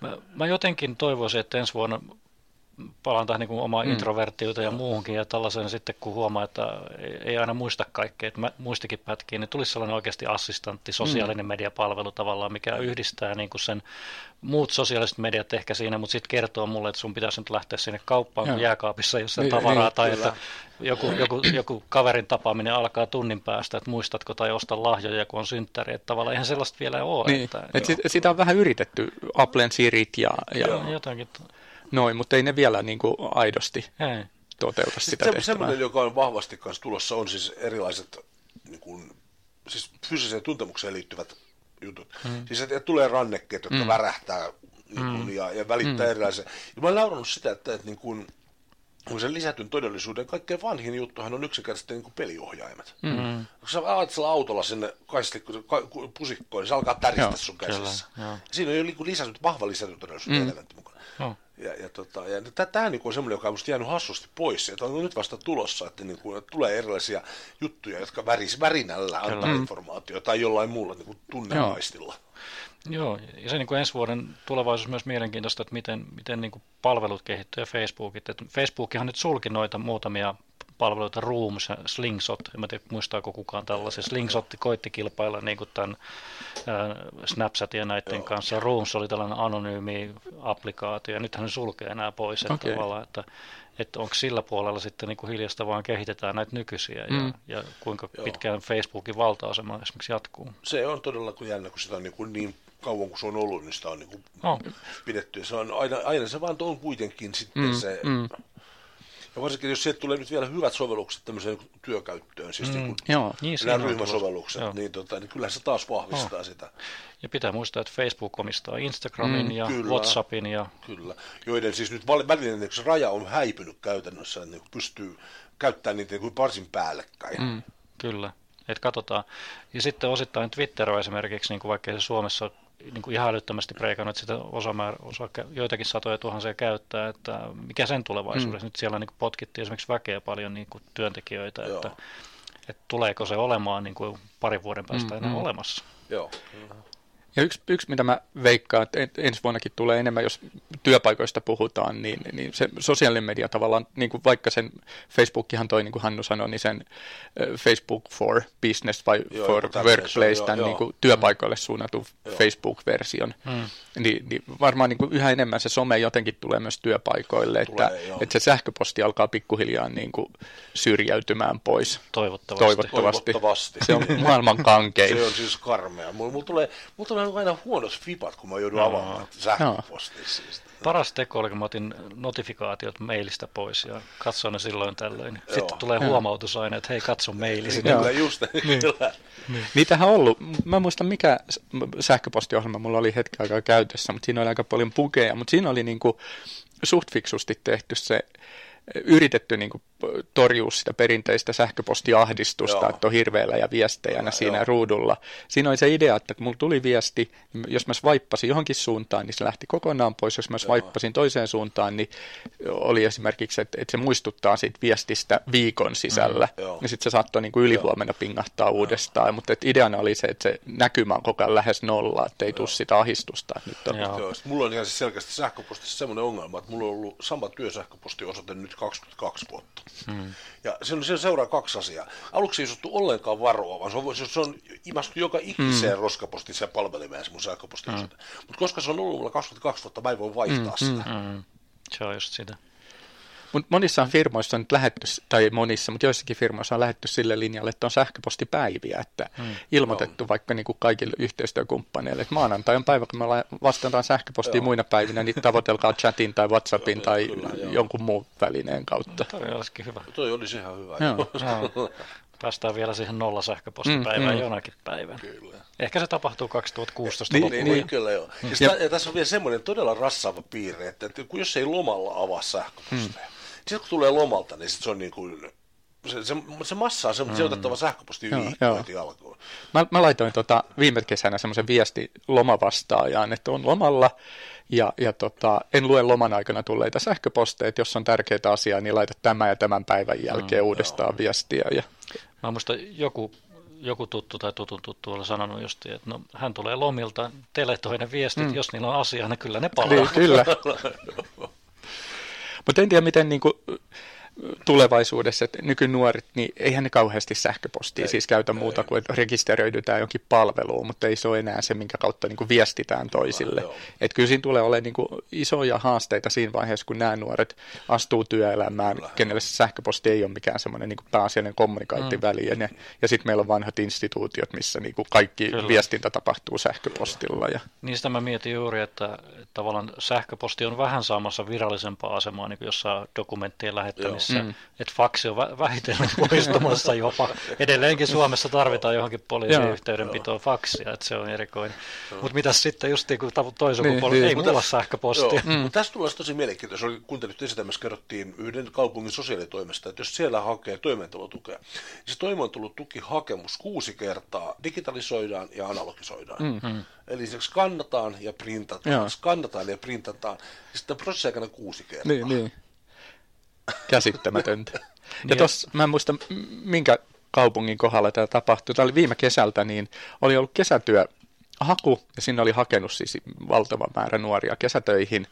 Mä, mä jotenkin toivoisin, että ensi vuonna palaan tähän niin kuin omaan mm. introverttiuteen ja muuhunkin ja tällaisen sitten, kun huomaa, että ei, aina muista kaikkea, että muistikin pätkiä, niin tulisi sellainen oikeasti assistantti, sosiaalinen mm. mediapalvelu tavallaan, mikä yhdistää niin kuin sen muut sosiaaliset mediat ehkä siinä, mutta sitten kertoo mulle, että sun pitäisi nyt lähteä sinne kauppaan, kun Joo. jääkaapissa sen Niin, tavaraa, niin, tai kyllä. että joku, joku, joku kaverin tapaaminen alkaa tunnin päästä, että muistatko tai osta lahjoja, kun on synttäri, että tavallaan eihän sellaista vielä ole. Niin, että, et sit, sitä on vähän yritetty, Applen Sirit ja, ja joo, jotakin, noin, mutta ei ne vielä niin kuin aidosti ei. toteuta sitä Sitten tehtävää. semmoinen, joka on vahvasti kanssa tulossa, on siis erilaiset niin kuin, siis fyysiseen tuntemukseen liittyvät jutut. Mm. Siis että tulee rannekkeet, jotka mm. värähtää niin kuin, mm. ja, ja välittää mm. erilaisia. Ja mä olen naurannut sitä, että, että niin kuin, kun sen lisätyn todellisuuden kaikkein vanhin juttuhan on yksinkertaisesti niin kuin peliohjaimet. Mm. Kun sä ajat sillä autolla sinne ka- pusikkoon, niin se alkaa täristä Joo, sun kyllä, käsissä. joo. Siinä on jo niin kuin lisätyt, vahva lisätyn todellisuuden mm. elementti mukana. Joo. Ja, ja, tota, ja tämä niin on semmoinen, joka on musta jäänyt hassusti pois. Että on nyt vasta tulossa, että, niin kuin, että tulee erilaisia juttuja, jotka väris, värinällä antaa Kyllä. informaatiota tai jollain muulla niin kuin tunneaistilla. Joo, ja se niin kuin ensi vuoden tulevaisuus myös mielenkiintoista, että miten, miten niin kuin palvelut kehittyy ja Facebookit. Et Facebookhan nyt sulki noita muutamia palveluita, Rooms ja Slingshot, en mä tiedä muistaako kukaan tällaisia. Slingshot koitti kilpailla niin kuin tämän ää, Snapchat ja näiden Joo. kanssa. Rooms oli tällainen anonyymi applikaatio, ja nythän ne sulkee nämä pois. Että, Okei. tavallaan, että, että onko sillä puolella sitten niin kuin hiljasta vaan kehitetään näitä nykyisiä, ja, Mm. ja kuinka Joo. pitkään Facebookin valta-asema esimerkiksi jatkuu. Se on todella kun jännä, kun sitä on niin, kuin niin kauan kuin se on ollut, niin sitä on niin kuin No, pidetty. Se on aina, aina se vaan on kuitenkin sitten mm, se... mm. Ja varsinkin, jos sieltä tulee nyt vielä hyvät sovellukset tämmöiseen työkäyttöön, siis mm. niin kuin Joo, niin, nämä ryhmäsovellukset. Joo. niin, tota, niin kyllä se taas vahvistaa oh. sitä. Ja pitää muistaa, että Facebook omistaa Instagramin Mm, ja kyllä. Whatsappin ja Kyllä, joiden siis nyt välinen niin se raja on häipynyt käytännössä, niin pystyy käyttämään niitä niin kuin varsin päällekkäin. Mm. kyllä, että katsotaan. Ja sitten osittain Twitter on esimerkiksi, niin kuin vaikka se Suomessa niin kuin ihan älyttömästi preikannut, että sitä osa, määrä, osa joitakin satoja tuhansia käyttää, että mikä sen tulevaisuudessa. Mm. Nyt siellä niin kuin potkittiin esimerkiksi väkeä paljon niin kuin työntekijöitä, Joo. että, että tuleeko se olemaan niin kuin parin vuoden päästä Mm, enää mm. olemassa. Joo. Ja yksi, yksi, mitä mä veikkaan, että ensi vuonnakin tulee enemmän, jos työpaikoista puhutaan, niin, niin se sosiaalinen media tavallaan, niin kuin vaikka sen Facebookihan toi, niin kuin Hannu sanoi, niin sen Facebook for Business vai Joo, for Workplace, tämän joo. niin kuin työpaikoille suunnatun Facebook-version, Mm. niin, niin varmaan niin kuin yhä enemmän se some jotenkin tulee myös työpaikoille, Tulee, että, joo. että se sähköposti alkaa pikkuhiljaa niin kuin syrjäytymään pois. Toivottavasti. Toivottavasti. Toivottavasti. Se on maailman *laughs* kankein. Se on siis karmea. Mulla, mulla, tulee, mulla tulee aina huonot fipat, kun mä joudun avaamaan sähköpostia. Siis. Paras teko oli, kun mä otin notifikaatiot mailista pois ja katsoin ne silloin tällöin. Joo. Sitten tulee huomautus aina, että hei katso mailisi. Kyllä, just kyllä. Niitähän on ollut. Mä en muista mikä sähköpostiohjelma mulla oli hetken aikaa käytössä, mutta siinä oli aika paljon pukeja, mutta siinä oli niinku suht fiksusti tehty se yritetty niin kuin torjua sitä perinteistä sähköpostiahdistusta, Joo. että on hirveellä ja viestejä Kyllä, siinä joo. ruudulla. Siinä oli se idea, että kun mulla tuli viesti, niin jos mä swippasin johonkin suuntaan, niin se lähti kokonaan pois. Jos mä swippasin toiseen suuntaan, niin oli esimerkiksi, että, että se muistuttaa siitä viestistä viikon sisällä. Mm, joo. ja sitten se saattoi niin kuin ylihuomenna pingahtaa uudestaan. Mutta että ideana oli se, että se näkymä on koko ajan lähes nolla, että ei tule sitä ahdistusta. että Nyt on, Joo. Joo, mulla on ihan siis selkeästi sähköpostissa semmoinen ongelma, että mulla on ollut sama työsähköpostiosoite nyt 22 vuotta. Hmm. Ja se, on, se seuraa kaksi asiaa. Aluksi ei osattu ollenkaan varoa, vaan se on, se on imastu joka ikiseen hmm. roskapostiin se palvelimeen mun sähköpostiosoite. Hmm. Mutta koska se on ollut mulla 22 vuotta, mä en voi vaihtaa hmm. sitä. Mm, se on just sitä. Mutta monissa firmoissa on nyt lähetty, tai monissa, mutta joissakin firmoissa on lähetty sille linjalle, että on sähköpostipäiviä, että hmm. ilmoitettu vaikka niin kuin kaikille yhteistyökumppaneille, että maanantai on päivä, kun me vastataan sähköpostiin Joo. muina päivinä, niin tavoitelkaa chatin tai Whatsappin Joo, tai kyllä, joo. jonkun muun välineen kautta. Toi olisikin hyvä. Toi olisi ihan hyvä. Joo. Joo. Päästään vielä siihen nolla sähköpostipäivään Mm, mm, mm. jonakin päivänä. Kyllä. Ehkä se tapahtuu 2016 Niin, loppuun. Niin, kyllä joo. Ja, sitä, ja tässä on vielä semmoinen todella rassaava piirre, että, että kun jos ei lomalla avaa sähköposteja, hmm. Sitten kun tulee lomalta, niin sit se on niin kuin, se, se, se massa on semmoinen, hmm. otettava sähköposti Joo, viikko heti alkuun. Mä, mä laitoin tota viime kesänä semmoisen viesti lomavastaajaan, että on lomalla ja, ja tota, en lue loman aikana tulleita sähköposteja, että jos on tärkeitä asiaa, niin laita tämän ja tämän päivän jälkeen uudestaan viestiä. Ja, Mä muistan joku, joku tuttu tai tutun tuttu oli sanonut just, että no, hän tulee lomilta, teletoi ne viestit, mm. jos niillä on asiaa, niin kyllä ne palaa. niin, kyllä. *laughs* Mutta en tiedä, miten niin kuin, tulevaisuudessa, että nykynuoret, niin eihän ne kauheasti sähköpostia Ei, siis käytä ei. muuta kuin, että rekisteröidytään jonkin palveluun, mutta ei se ole enää se, minkä kautta niin kuin viestitään toisille. joo. Että kyllä siinä tulee olemaan niin kuin isoja haasteita siinä vaiheessa, kun nämä nuoret astuu työelämään, Kyllä, kenelle se sähköposti ei ole mikään semmoinen niin pääasiallinen kommunikaattiväline. Mm. Ja sitten meillä on vanhat instituutiot, missä niin kuin kaikki Kyllä. viestintä tapahtuu sähköpostilla. Ja, Niistä mä mietin juuri, että että tavallaan sähköposti on vähän saamassa virallisempaa asemaa niin kuin jossain dokumenttien lähettämisessä. Mm. Että faksi on vä- vähitellen *laughs* poistumassa jopa. Edelleenkin Suomessa tarvitaan johonkin poliisin yhteydenpitoon faksia, että se on erikoinen. Mutta mitäs sitten just niin kuin toisen Niin, niin, niin. ei Mutta- mulla sähköpostia. Joo, mm. Tässä tulee tosi mielenkiintoista. Oli kuuntelut esitämässä, kerrottiin yhden kaupungin sosiaalitoimesta, että jos siellä hakee toimeentulotukea, niin se toimeentulotukihakemus kuusi kertaa digitalisoidaan ja analogisoidaan. Mm. Eli se skannataan ja printataan, Joo. skannataan ja printataan. Ja sitten prosessin aikana kuusi kertaa. Niin, niin. Käsittämätöntä. *laughs* Ja Niin. tuossa, mä en muista minkä kaupungin kohdalla tämä tapahtui. Tämä oli viime kesältä, niin oli ollut kesätyö haku, ja sinne oli hakenut siis valtava määrä nuoria kesätöihin,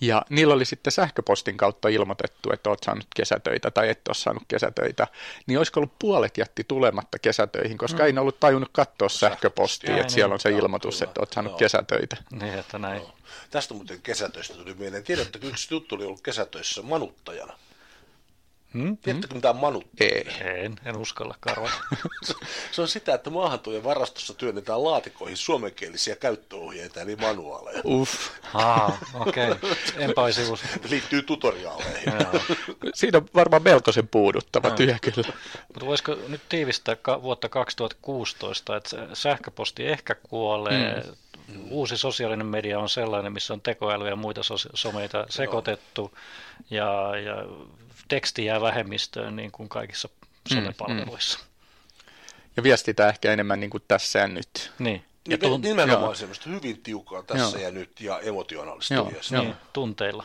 ja niillä oli sitten sähköpostin kautta ilmoitettu, että olet saanut kesätöitä tai et ole saanut kesätöitä, niin olisiko ollut puolet jätti tulematta kesätöihin, koska mm. ei ne ollut tajunnut katsoa sähköpostia, että siellä niin. on se ilmoitus, kyllä. että olet saanut Joo. kesätöitä. Niin, että näin. Joo. Tästä muuten kesätöistä tuli mieleen. Tiedätte, että yksi tuttu oli ollut kesätöissä manuttajana. Hmm? Tiedättekö, mitä on manuttaja? Ei. En, en uskalla karvata. *laughs* Se- on sitä, että maahantuojen varastossa työnnetään laatikoihin suomenkielisiä käyttöohjeita, eli manuaaleja. Uff. Aa, okei. Okay. Enpä olisi. *laughs* Liittyy tutoriaaleihin. Siinä on varmaan melkoisen puuduttava työ kyllä. Mutta voisiko nyt tiivistää ka- vuotta 2016, että sähköposti ehkä kuolee, mm. uusi sosiaalinen media on sellainen, missä on tekoäly ja muita sos- someita sekoitettu, ja, ja teksti jää vähemmistöön niin kuin kaikissa somepalveluissa. Ja viestitään ehkä enemmän niin kuin tässä ja nyt. Niin. Ja Ja tun- nimenomaan joo. semmoista hyvin tiukkaa tässä Joo. ja nyt ja emotionaalista Joo, viestiä. niin, tunteilla.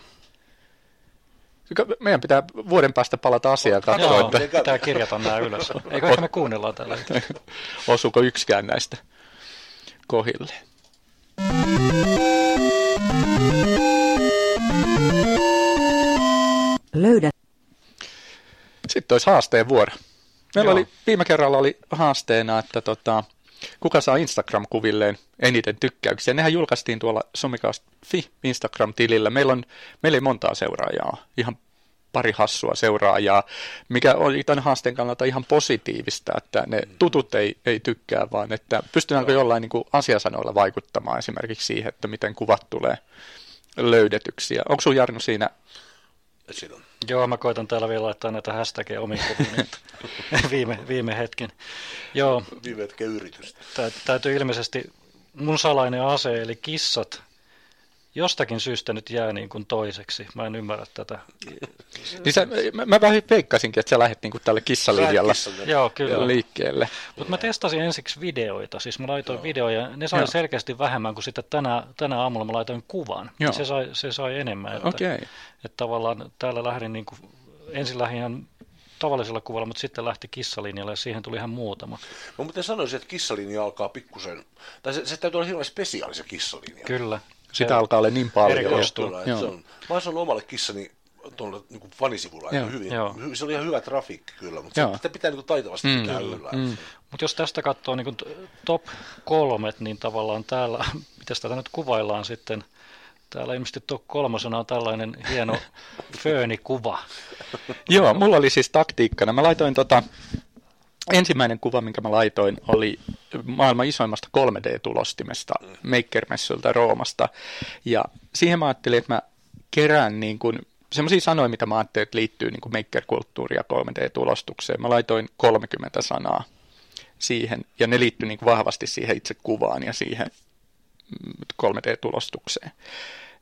Meidän pitää vuoden päästä palata asiaan ja katsoa, Joo, että pitää kirjata nämä ylös. *laughs* Eikö ehkä me kuunnellaan tällä hetkellä? *laughs* osuuko yksikään näistä kohille. Löydä Sitten olisi haasteen vuoro. Meillä Joo. oli, viime kerralla oli haasteena, että tota, kuka saa Instagram-kuvilleen eniten tykkäyksiä. Nehän julkaistiin tuolla somikaust.fi Instagram-tilillä. Meillä, on, meillä ei montaa seuraajaa, ihan pari hassua seuraajaa, mikä oli tämän haasteen kannalta ihan positiivista, että ne tutut ei, ei tykkää, vaan että pystytäänkö jollain niin kuin asiasanoilla vaikuttamaan esimerkiksi siihen, että miten kuvat tulee löydetyksiä. Onko sun Jarno siinä on. Joo, mä koitan täällä vielä laittaa näitä hashtageja omiin *laughs* viime, viime hetken. Joo, Viime hetken yritystä. tä, täytyy ilmeisesti, mun salainen ase, eli kissat, jostakin syystä nyt jää niin kuin toiseksi. Mä en ymmärrä tätä. Niin sä, mä, mä vähän veikkasinkin, että sä lähdet niinku tälle kissalinjalla. Joo, kyllä. liikkeelle. Mutta mä testasin ensiksi videoita, siis mä laitoin videoja, ne sai Joo. selkeästi vähemmän kuin sitten tänä, tänä aamulla mä laitoin kuvan. Joo. Se sai, se sai enemmän. Että. Okay. että tavallaan täällä lähdin niin kuin, ensin lähdin ihan tavallisella kuvalla, mutta sitten lähti kissalinjalle ja siihen tuli ihan muutama. Mä muuten sanoisin, että kissalinja alkaa pikkusen, tai se, se täytyy olla hirveän spesiaali se kissalinja. Kyllä. Sitä Se- alkaa olla niin paljon. Joo. se on, mä oon sanonut omalle kissani tuolla niin fanisivulla Joo, aika hyvin. joo. Se oli ihan hyvä trafiikki kyllä, mutta Joo. se, sitä pitää niin kuin taitavasti Mm, pitää mm, yllä. mm. Mutta jos tästä katsoo niin kuin top kolmet, niin tavallaan täällä, *laughs* miten tätä nyt kuvaillaan sitten, täällä ilmeisesti top kolmosena on tällainen hieno föönikuva. *laughs* Joo, mulla oli siis taktiikkana. Mä laitoin tota, ensimmäinen kuva, minkä mä laitoin, oli maailman isoimmasta 3D-tulostimesta Maker-messulta Roomasta. Ja siihen mä ajattelin, että mä kerään niin kuin semmoisia sanoja, mitä mä ajattelin, että liittyy niin maker-kulttuuriin ja 3D-tulostukseen. Mä laitoin 30 sanaa siihen, ja ne liittyy niin vahvasti siihen itse kuvaan ja siihen mm, 3D-tulostukseen.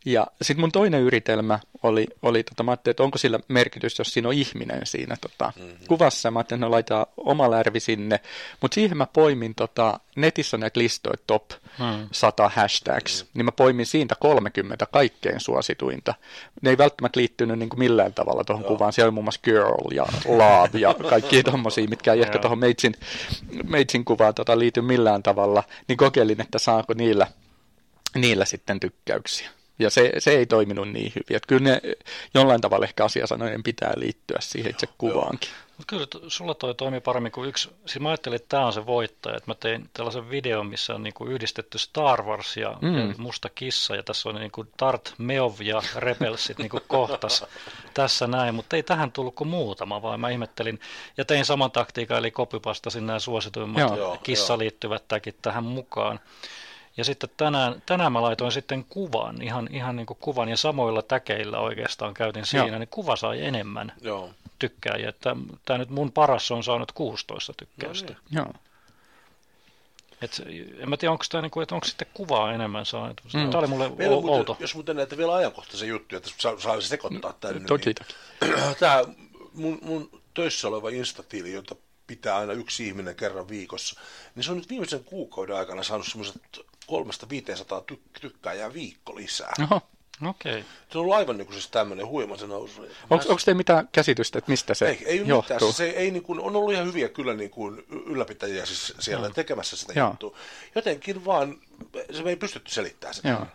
Ja sitten mun toinen yritelmä oli, oli tota, mä ajattelin, että onko sillä merkitys, jos siinä on ihminen siinä tota, mm-hmm. kuvassa. Mä ajattelin, että no laitetaan oma lärvi sinne. Mutta siihen mä poimin, tota, netissä on näitä listoja top Hmm. 100 hashtags, mm. niin mä poimin siitä 30 kaikkein suosituinta. Ne ei välttämättä liittynyt niin kuin millään tavalla tuohon kuvaan. Siellä oli muun muassa girl ja love ja kaikki *laughs* tommosia, mitkä ei ehkä Joo. tuohon meitsin, meitsin kuvaan tota, liity millään tavalla. Niin kokeilin, että saako niillä, niillä sitten tykkäyksiä. Ja se, se ei toiminut niin hyvin. Että kyllä ne jollain tavalla ehkä asiasanojen pitää liittyä siihen itse kuvaankin. Mut kyllä sulla toi toimi paremmin kuin yksi. Siis mä ajattelin, että tämä on se voittaja. Että mä tein tällaisen videon, missä on niinku yhdistetty Star Wars ja, Mm. musta kissa. Ja tässä on niinku Darth Meov ja Rebelsit niinku *laughs* kohtas tässä näin. Mutta ei tähän tullut kuin muutama, vaan mä ihmettelin. Ja tein saman taktiikan, eli kopipastasin nämä suosituimmat Joo. Joo, kissa joo. liittyvät tähän mukaan. Ja sitten tänään, tänään mä laitoin sitten kuvan, ihan, ihan niin kuin kuvan, ja samoilla täkeillä oikeastaan käytin siinä, Joo. niin kuva sai enemmän Joo. tykkääjiä. Tämä nyt mun paras on saanut 16 tykkäystä. No Joo. Et, en mä tiedä, onko tämä niinku, onko sitten kuvaa enemmän saanut. Mm. Tämä oli mulle Meillä muuten, outo. jos muuten näitä vielä ajankohtaisen juttuja, että saa, saa sekoittaa tänne. Toki, toki. Niin, *clears throat* tämä mun, mun töissä oleva Instatili, jota pitää aina yksi ihminen kerran viikossa, niin se on nyt viimeisen kuukauden aikana saanut semmoiset kolmesta 500 tyk- tykkääjää viikko lisää. Oho. Okei. Se on ollut aivan niin kuin siis tämmöinen huima se nousu. Onko, onko teillä mitään käsitystä, että mistä se ei, ei ole mitään. johtuu? Se, ei niin kuin, on ollut ihan hyviä kyllä niin kuin ylläpitäjiä siis siellä tekemässä sitä Joo. juttua. Jotenkin vaan, se me ei pystytty selittämään sitä. Joo.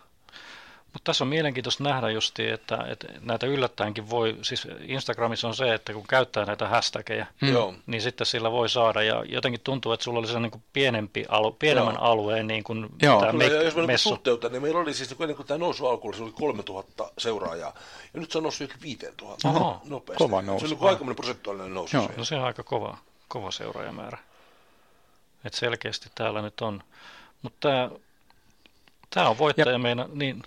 Mutta tässä on mielenkiintoista nähdä justi, että, että näitä yllättäenkin voi, siis Instagramissa on se, että kun käyttää näitä hashtageja, Mm. Niin sitten sillä voi saada, ja jotenkin tuntuu, että sulla oli se niin kuin pienempi alu, pienemmän Joo. alueen niin kuin Joo. tämä ja me- jos mä niin messu. suhteutan, niin meillä oli siis, niin kun tämä nousu alkuun, se oli 3000 seuraajaa, ja nyt se on noussut yli 5000 Oho, nopeasti. kova Se nousu. on niin aikamoinen prosentuaalinen nousu. Joo. No se on aika kova, kova seuraajamäärä. Et selkeästi täällä nyt on. Mutta tämä, on voittaja meina, niin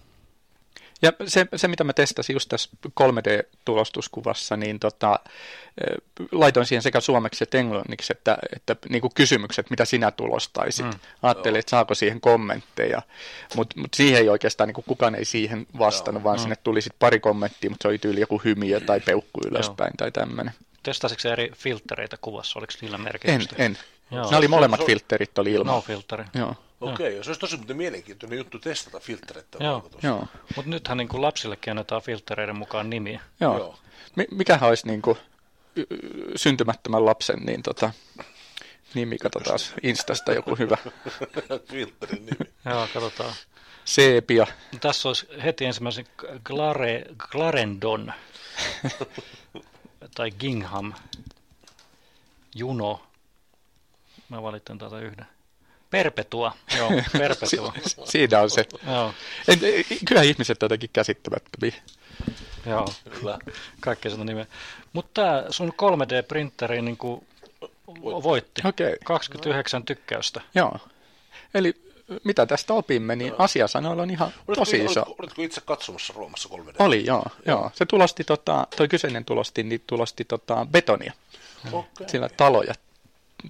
Ja se, se, mitä mä testasin just tässä 3D-tulostuskuvassa, niin tota, eh, laitoin siihen sekä suomeksi että englanniksi, että, että niin kuin kysymykset, mitä sinä tulostaisit. Mm. Ajattelin, että saako siihen kommentteja, mutta mut siihen ei oikeastaan, niin kuin kukaan ei siihen vastannut, Joo. vaan Mm. sinne tuli sitten pari kommenttia, mutta se oli tyyli joku hymiö tai peukku ylöspäin tai tämmöinen. testasitko eri filtreitä kuvassa? Oliko niillä En, merkitystä? en. Joo. Ne oli molemmat filterit oli ilman. No filteri. Joo, Okei, okay, se olisi tosi muuten mielenkiintoinen juttu testata filtreitä. Joo. joo, Mutta nythän niin kuin lapsillekin annetaan filtreiden mukaan nimiä. joo. Joo. Mi- mikähän olisi niin kuin, y- y- syntymättömän lapsen niin tota, nimi, katsotaan Instasta joku hyvä. *laughs* Filterin nimi. Joo, katsotaan. Seepia. No, tässä olisi heti ensimmäisen Glare, Clarendon *laughs* tai Gingham. Juno. Mä valitsen täältä yhden. Perpetua. *laughs* Joo, Perpetua. Siinä on se. Joo, En, kyllä ihmiset jotenkin käsittämättömiä. joo. Kyllä. Kaikkea sitä nimeä. Mutta tämä sun 3D-printeri niin kuin voitti. Okei. 29 tykkäystä. Joo. Eli mitä tästä opimme, niin asiasanoilla on ihan Oletko, tosi iso. oletko, oletko itse katsomassa Roomassa 3D? Oli, joo, joo. Se tulosti, tota, toi kyseinen tulosti, niin tulosti tota, betonia. Okei. Sillä taloja,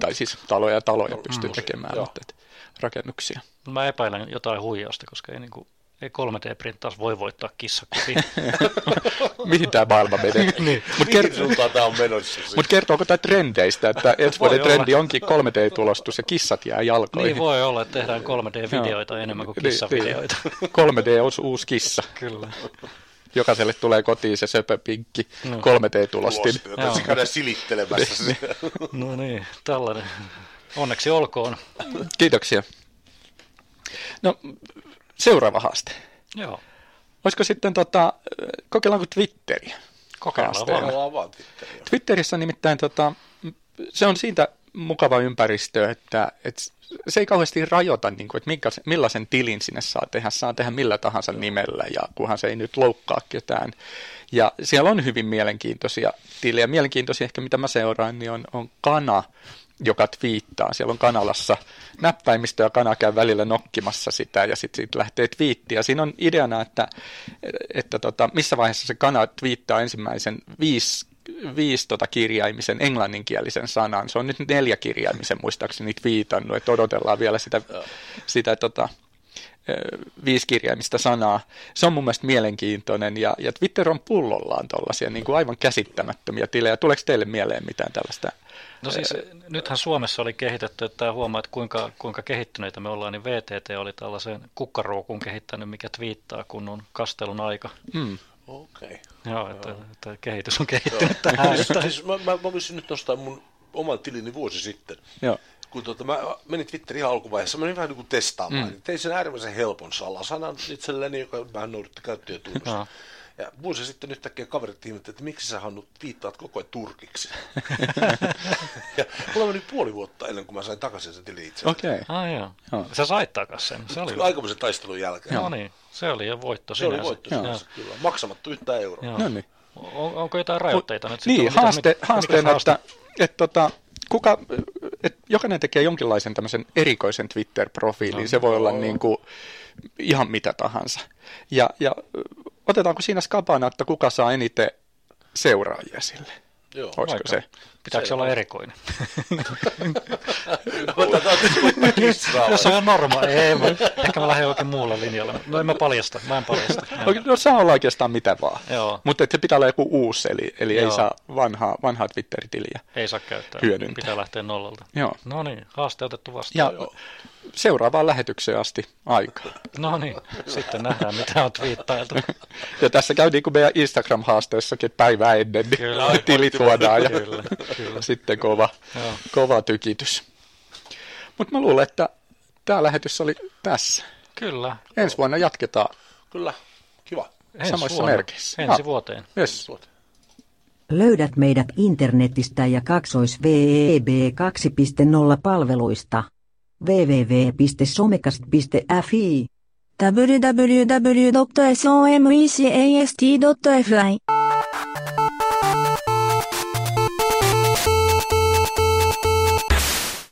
tai siis taloja ja taloja pystyy mm, tekemään, joo. mutta et, rakennuksia. Mä epäilen jotain huijausta, koska ei, niin kuin, ei 3D-printtaus voi voittaa kissakuvi. *laughs* Mihin tämä maailma menee? *laughs* niin. Mutta Mihin suuntaan tämä on menossa? Siis? mut kertooko tämä trendeistä, että *laughs* ensi vuoden olla. trendi onkin 3D-tulostus ja kissat jää jalkoihin? niin voi olla, että tehdään 3D-videoita enemmän kuin Niin, kissavideoita. niin. 3D on uusi kissa. Kyllä. Jokaiselle tulee kotiin se söpöpinkki No. 3D-tulostin. Jota Joo. se käydään silittelemässä. sitä. *laughs* No niin, tällainen. Onneksi olkoon. Kiitoksia. No, seuraava haaste. Joo, Olisiko sitten, tota, kokeillaanko Twitteriä? kokeillaan vaan. Vaan Twitteriä. Twitterissä nimittäin tota, se on siitä mukava ympäristö, että, että se ei kauheasti rajoita, niin kuin, että minkä, millaisen tilin sinne saa tehdä. Saa tehdä millä tahansa nimellä, ja kunhan se ei nyt loukkaa ketään. Ja siellä on hyvin mielenkiintoisia tilejä. Mielenkiintoisia ehkä, mitä mä seuraan, niin on, on kana, joka twiittaa. Siellä on kanalassa näppäimistö ja kana käy välillä nokkimassa sitä ja sitten siitä lähtee twiitti. Ja siinä on ideana, että, että tota, missä vaiheessa se kana twiittaa ensimmäisen viisi viisi tota kirjaimisen englanninkielisen sanan. Se on nyt neljä kirjaimisen muistaakseni twiitannut, että odotellaan vielä sitä, sitä tota, viisikirjaimista sanaa. Se on mun mielestä mielenkiintoinen ja, ja Twitter on pullollaan tuollaisia niin kuin aivan käsittämättömiä tilejä. Tuleeko teille mieleen mitään tällaista? No siis nythän Suomessa oli kehitetty, että huomaa, että kuinka, kuinka kehittyneitä me ollaan, niin VTT oli tällaisen kukkaruukun kehittänyt, mikä twiittaa, kun on kastelun aika. Hmm. Okei. Joo, että, että kehitys on kehittynyt tähän. Siis, siis mä, mä, mä voisin nyt nostaa mun oman tilini vuosi sitten. Joo. Kun tota, mä menin Twitterin ihan alkuvaiheessa, mä menin vähän niin kuin testaamaan. Mm. Tein sen äärimmäisen helpon salasanan itselleni, joka vähän noudatti käyttäjätunnusta. Joo. Ja vuosi sitten yhtäkkiä kaverit ihmettelivät, että miksi sä Hannu viittaat koko ajan turkiksi. *laughs* ja mulla meni puoli vuotta ennen kuin mä sain takaisin sen tilin itse. Okei. Okay. ah, joo. Joo. Sä sait takaisin sen. Se oli, Aikamoisen taistelun jälkeen. no niin, se oli jo voitto Se oli sinänsä. voitto Joo. sinänsä, kyllä. Maksamatta yhtään euroa. Joo. No niin. On, onko jotain rajoitteita nyt? Niin, Mitä- haaste, mit- haasteena, haaste? että, että tota, kuka, että jokainen tekee jonkinlaisen tämmöisen erikoisen Twitter-profiilin. No, se voi olla joo. niin kuin ihan mitä tahansa. Ja, ja otetaanko siinä skapana, että kuka saa eniten seuraajia sille? Joo. Olisiko Vaikka. se? Pitääkö se olla erikoinen? *laughs* Jos on ihan normaali. Ei, ehkä mä lähden oikein muulle linjalle. No en mä paljasta, mä en paljasta. *laughs* No saa olla oikeastaan mitä vaan. Joo. Mutta se pitää olla joku uusi, eli, eli ei saa vanhaa, vanhaa Twitter-tiliä. Ei saa käyttää. Hyödyntää. Pitää lähteä nollalta. Joo. No niin, haaste otettu vastaan. Ja seuraavaan lähetykseen asti aikaa. No niin, sitten nähdään mitä on twiittailtu. *laughs* Ja tässä käy niin kuin meidän Instagram-haasteessakin että päivää ennen, niin Kyllä. tili tuodaan ja Kyllä, kyllä. *laughs* sitten kova, Joo. kova tykitys. Mutta mä luulen, että tämä lähetys oli tässä. Kyllä. Ensi vuonna jatketaan. Kyllä, kiva. Ensi Samoissa vuonna. merkeissä. Ensi Joo. vuoteen. Yes. Löydät meidät internetistä ja kaksois VEB 2.0 palveluista. www.somecast.fi www.somecast.fi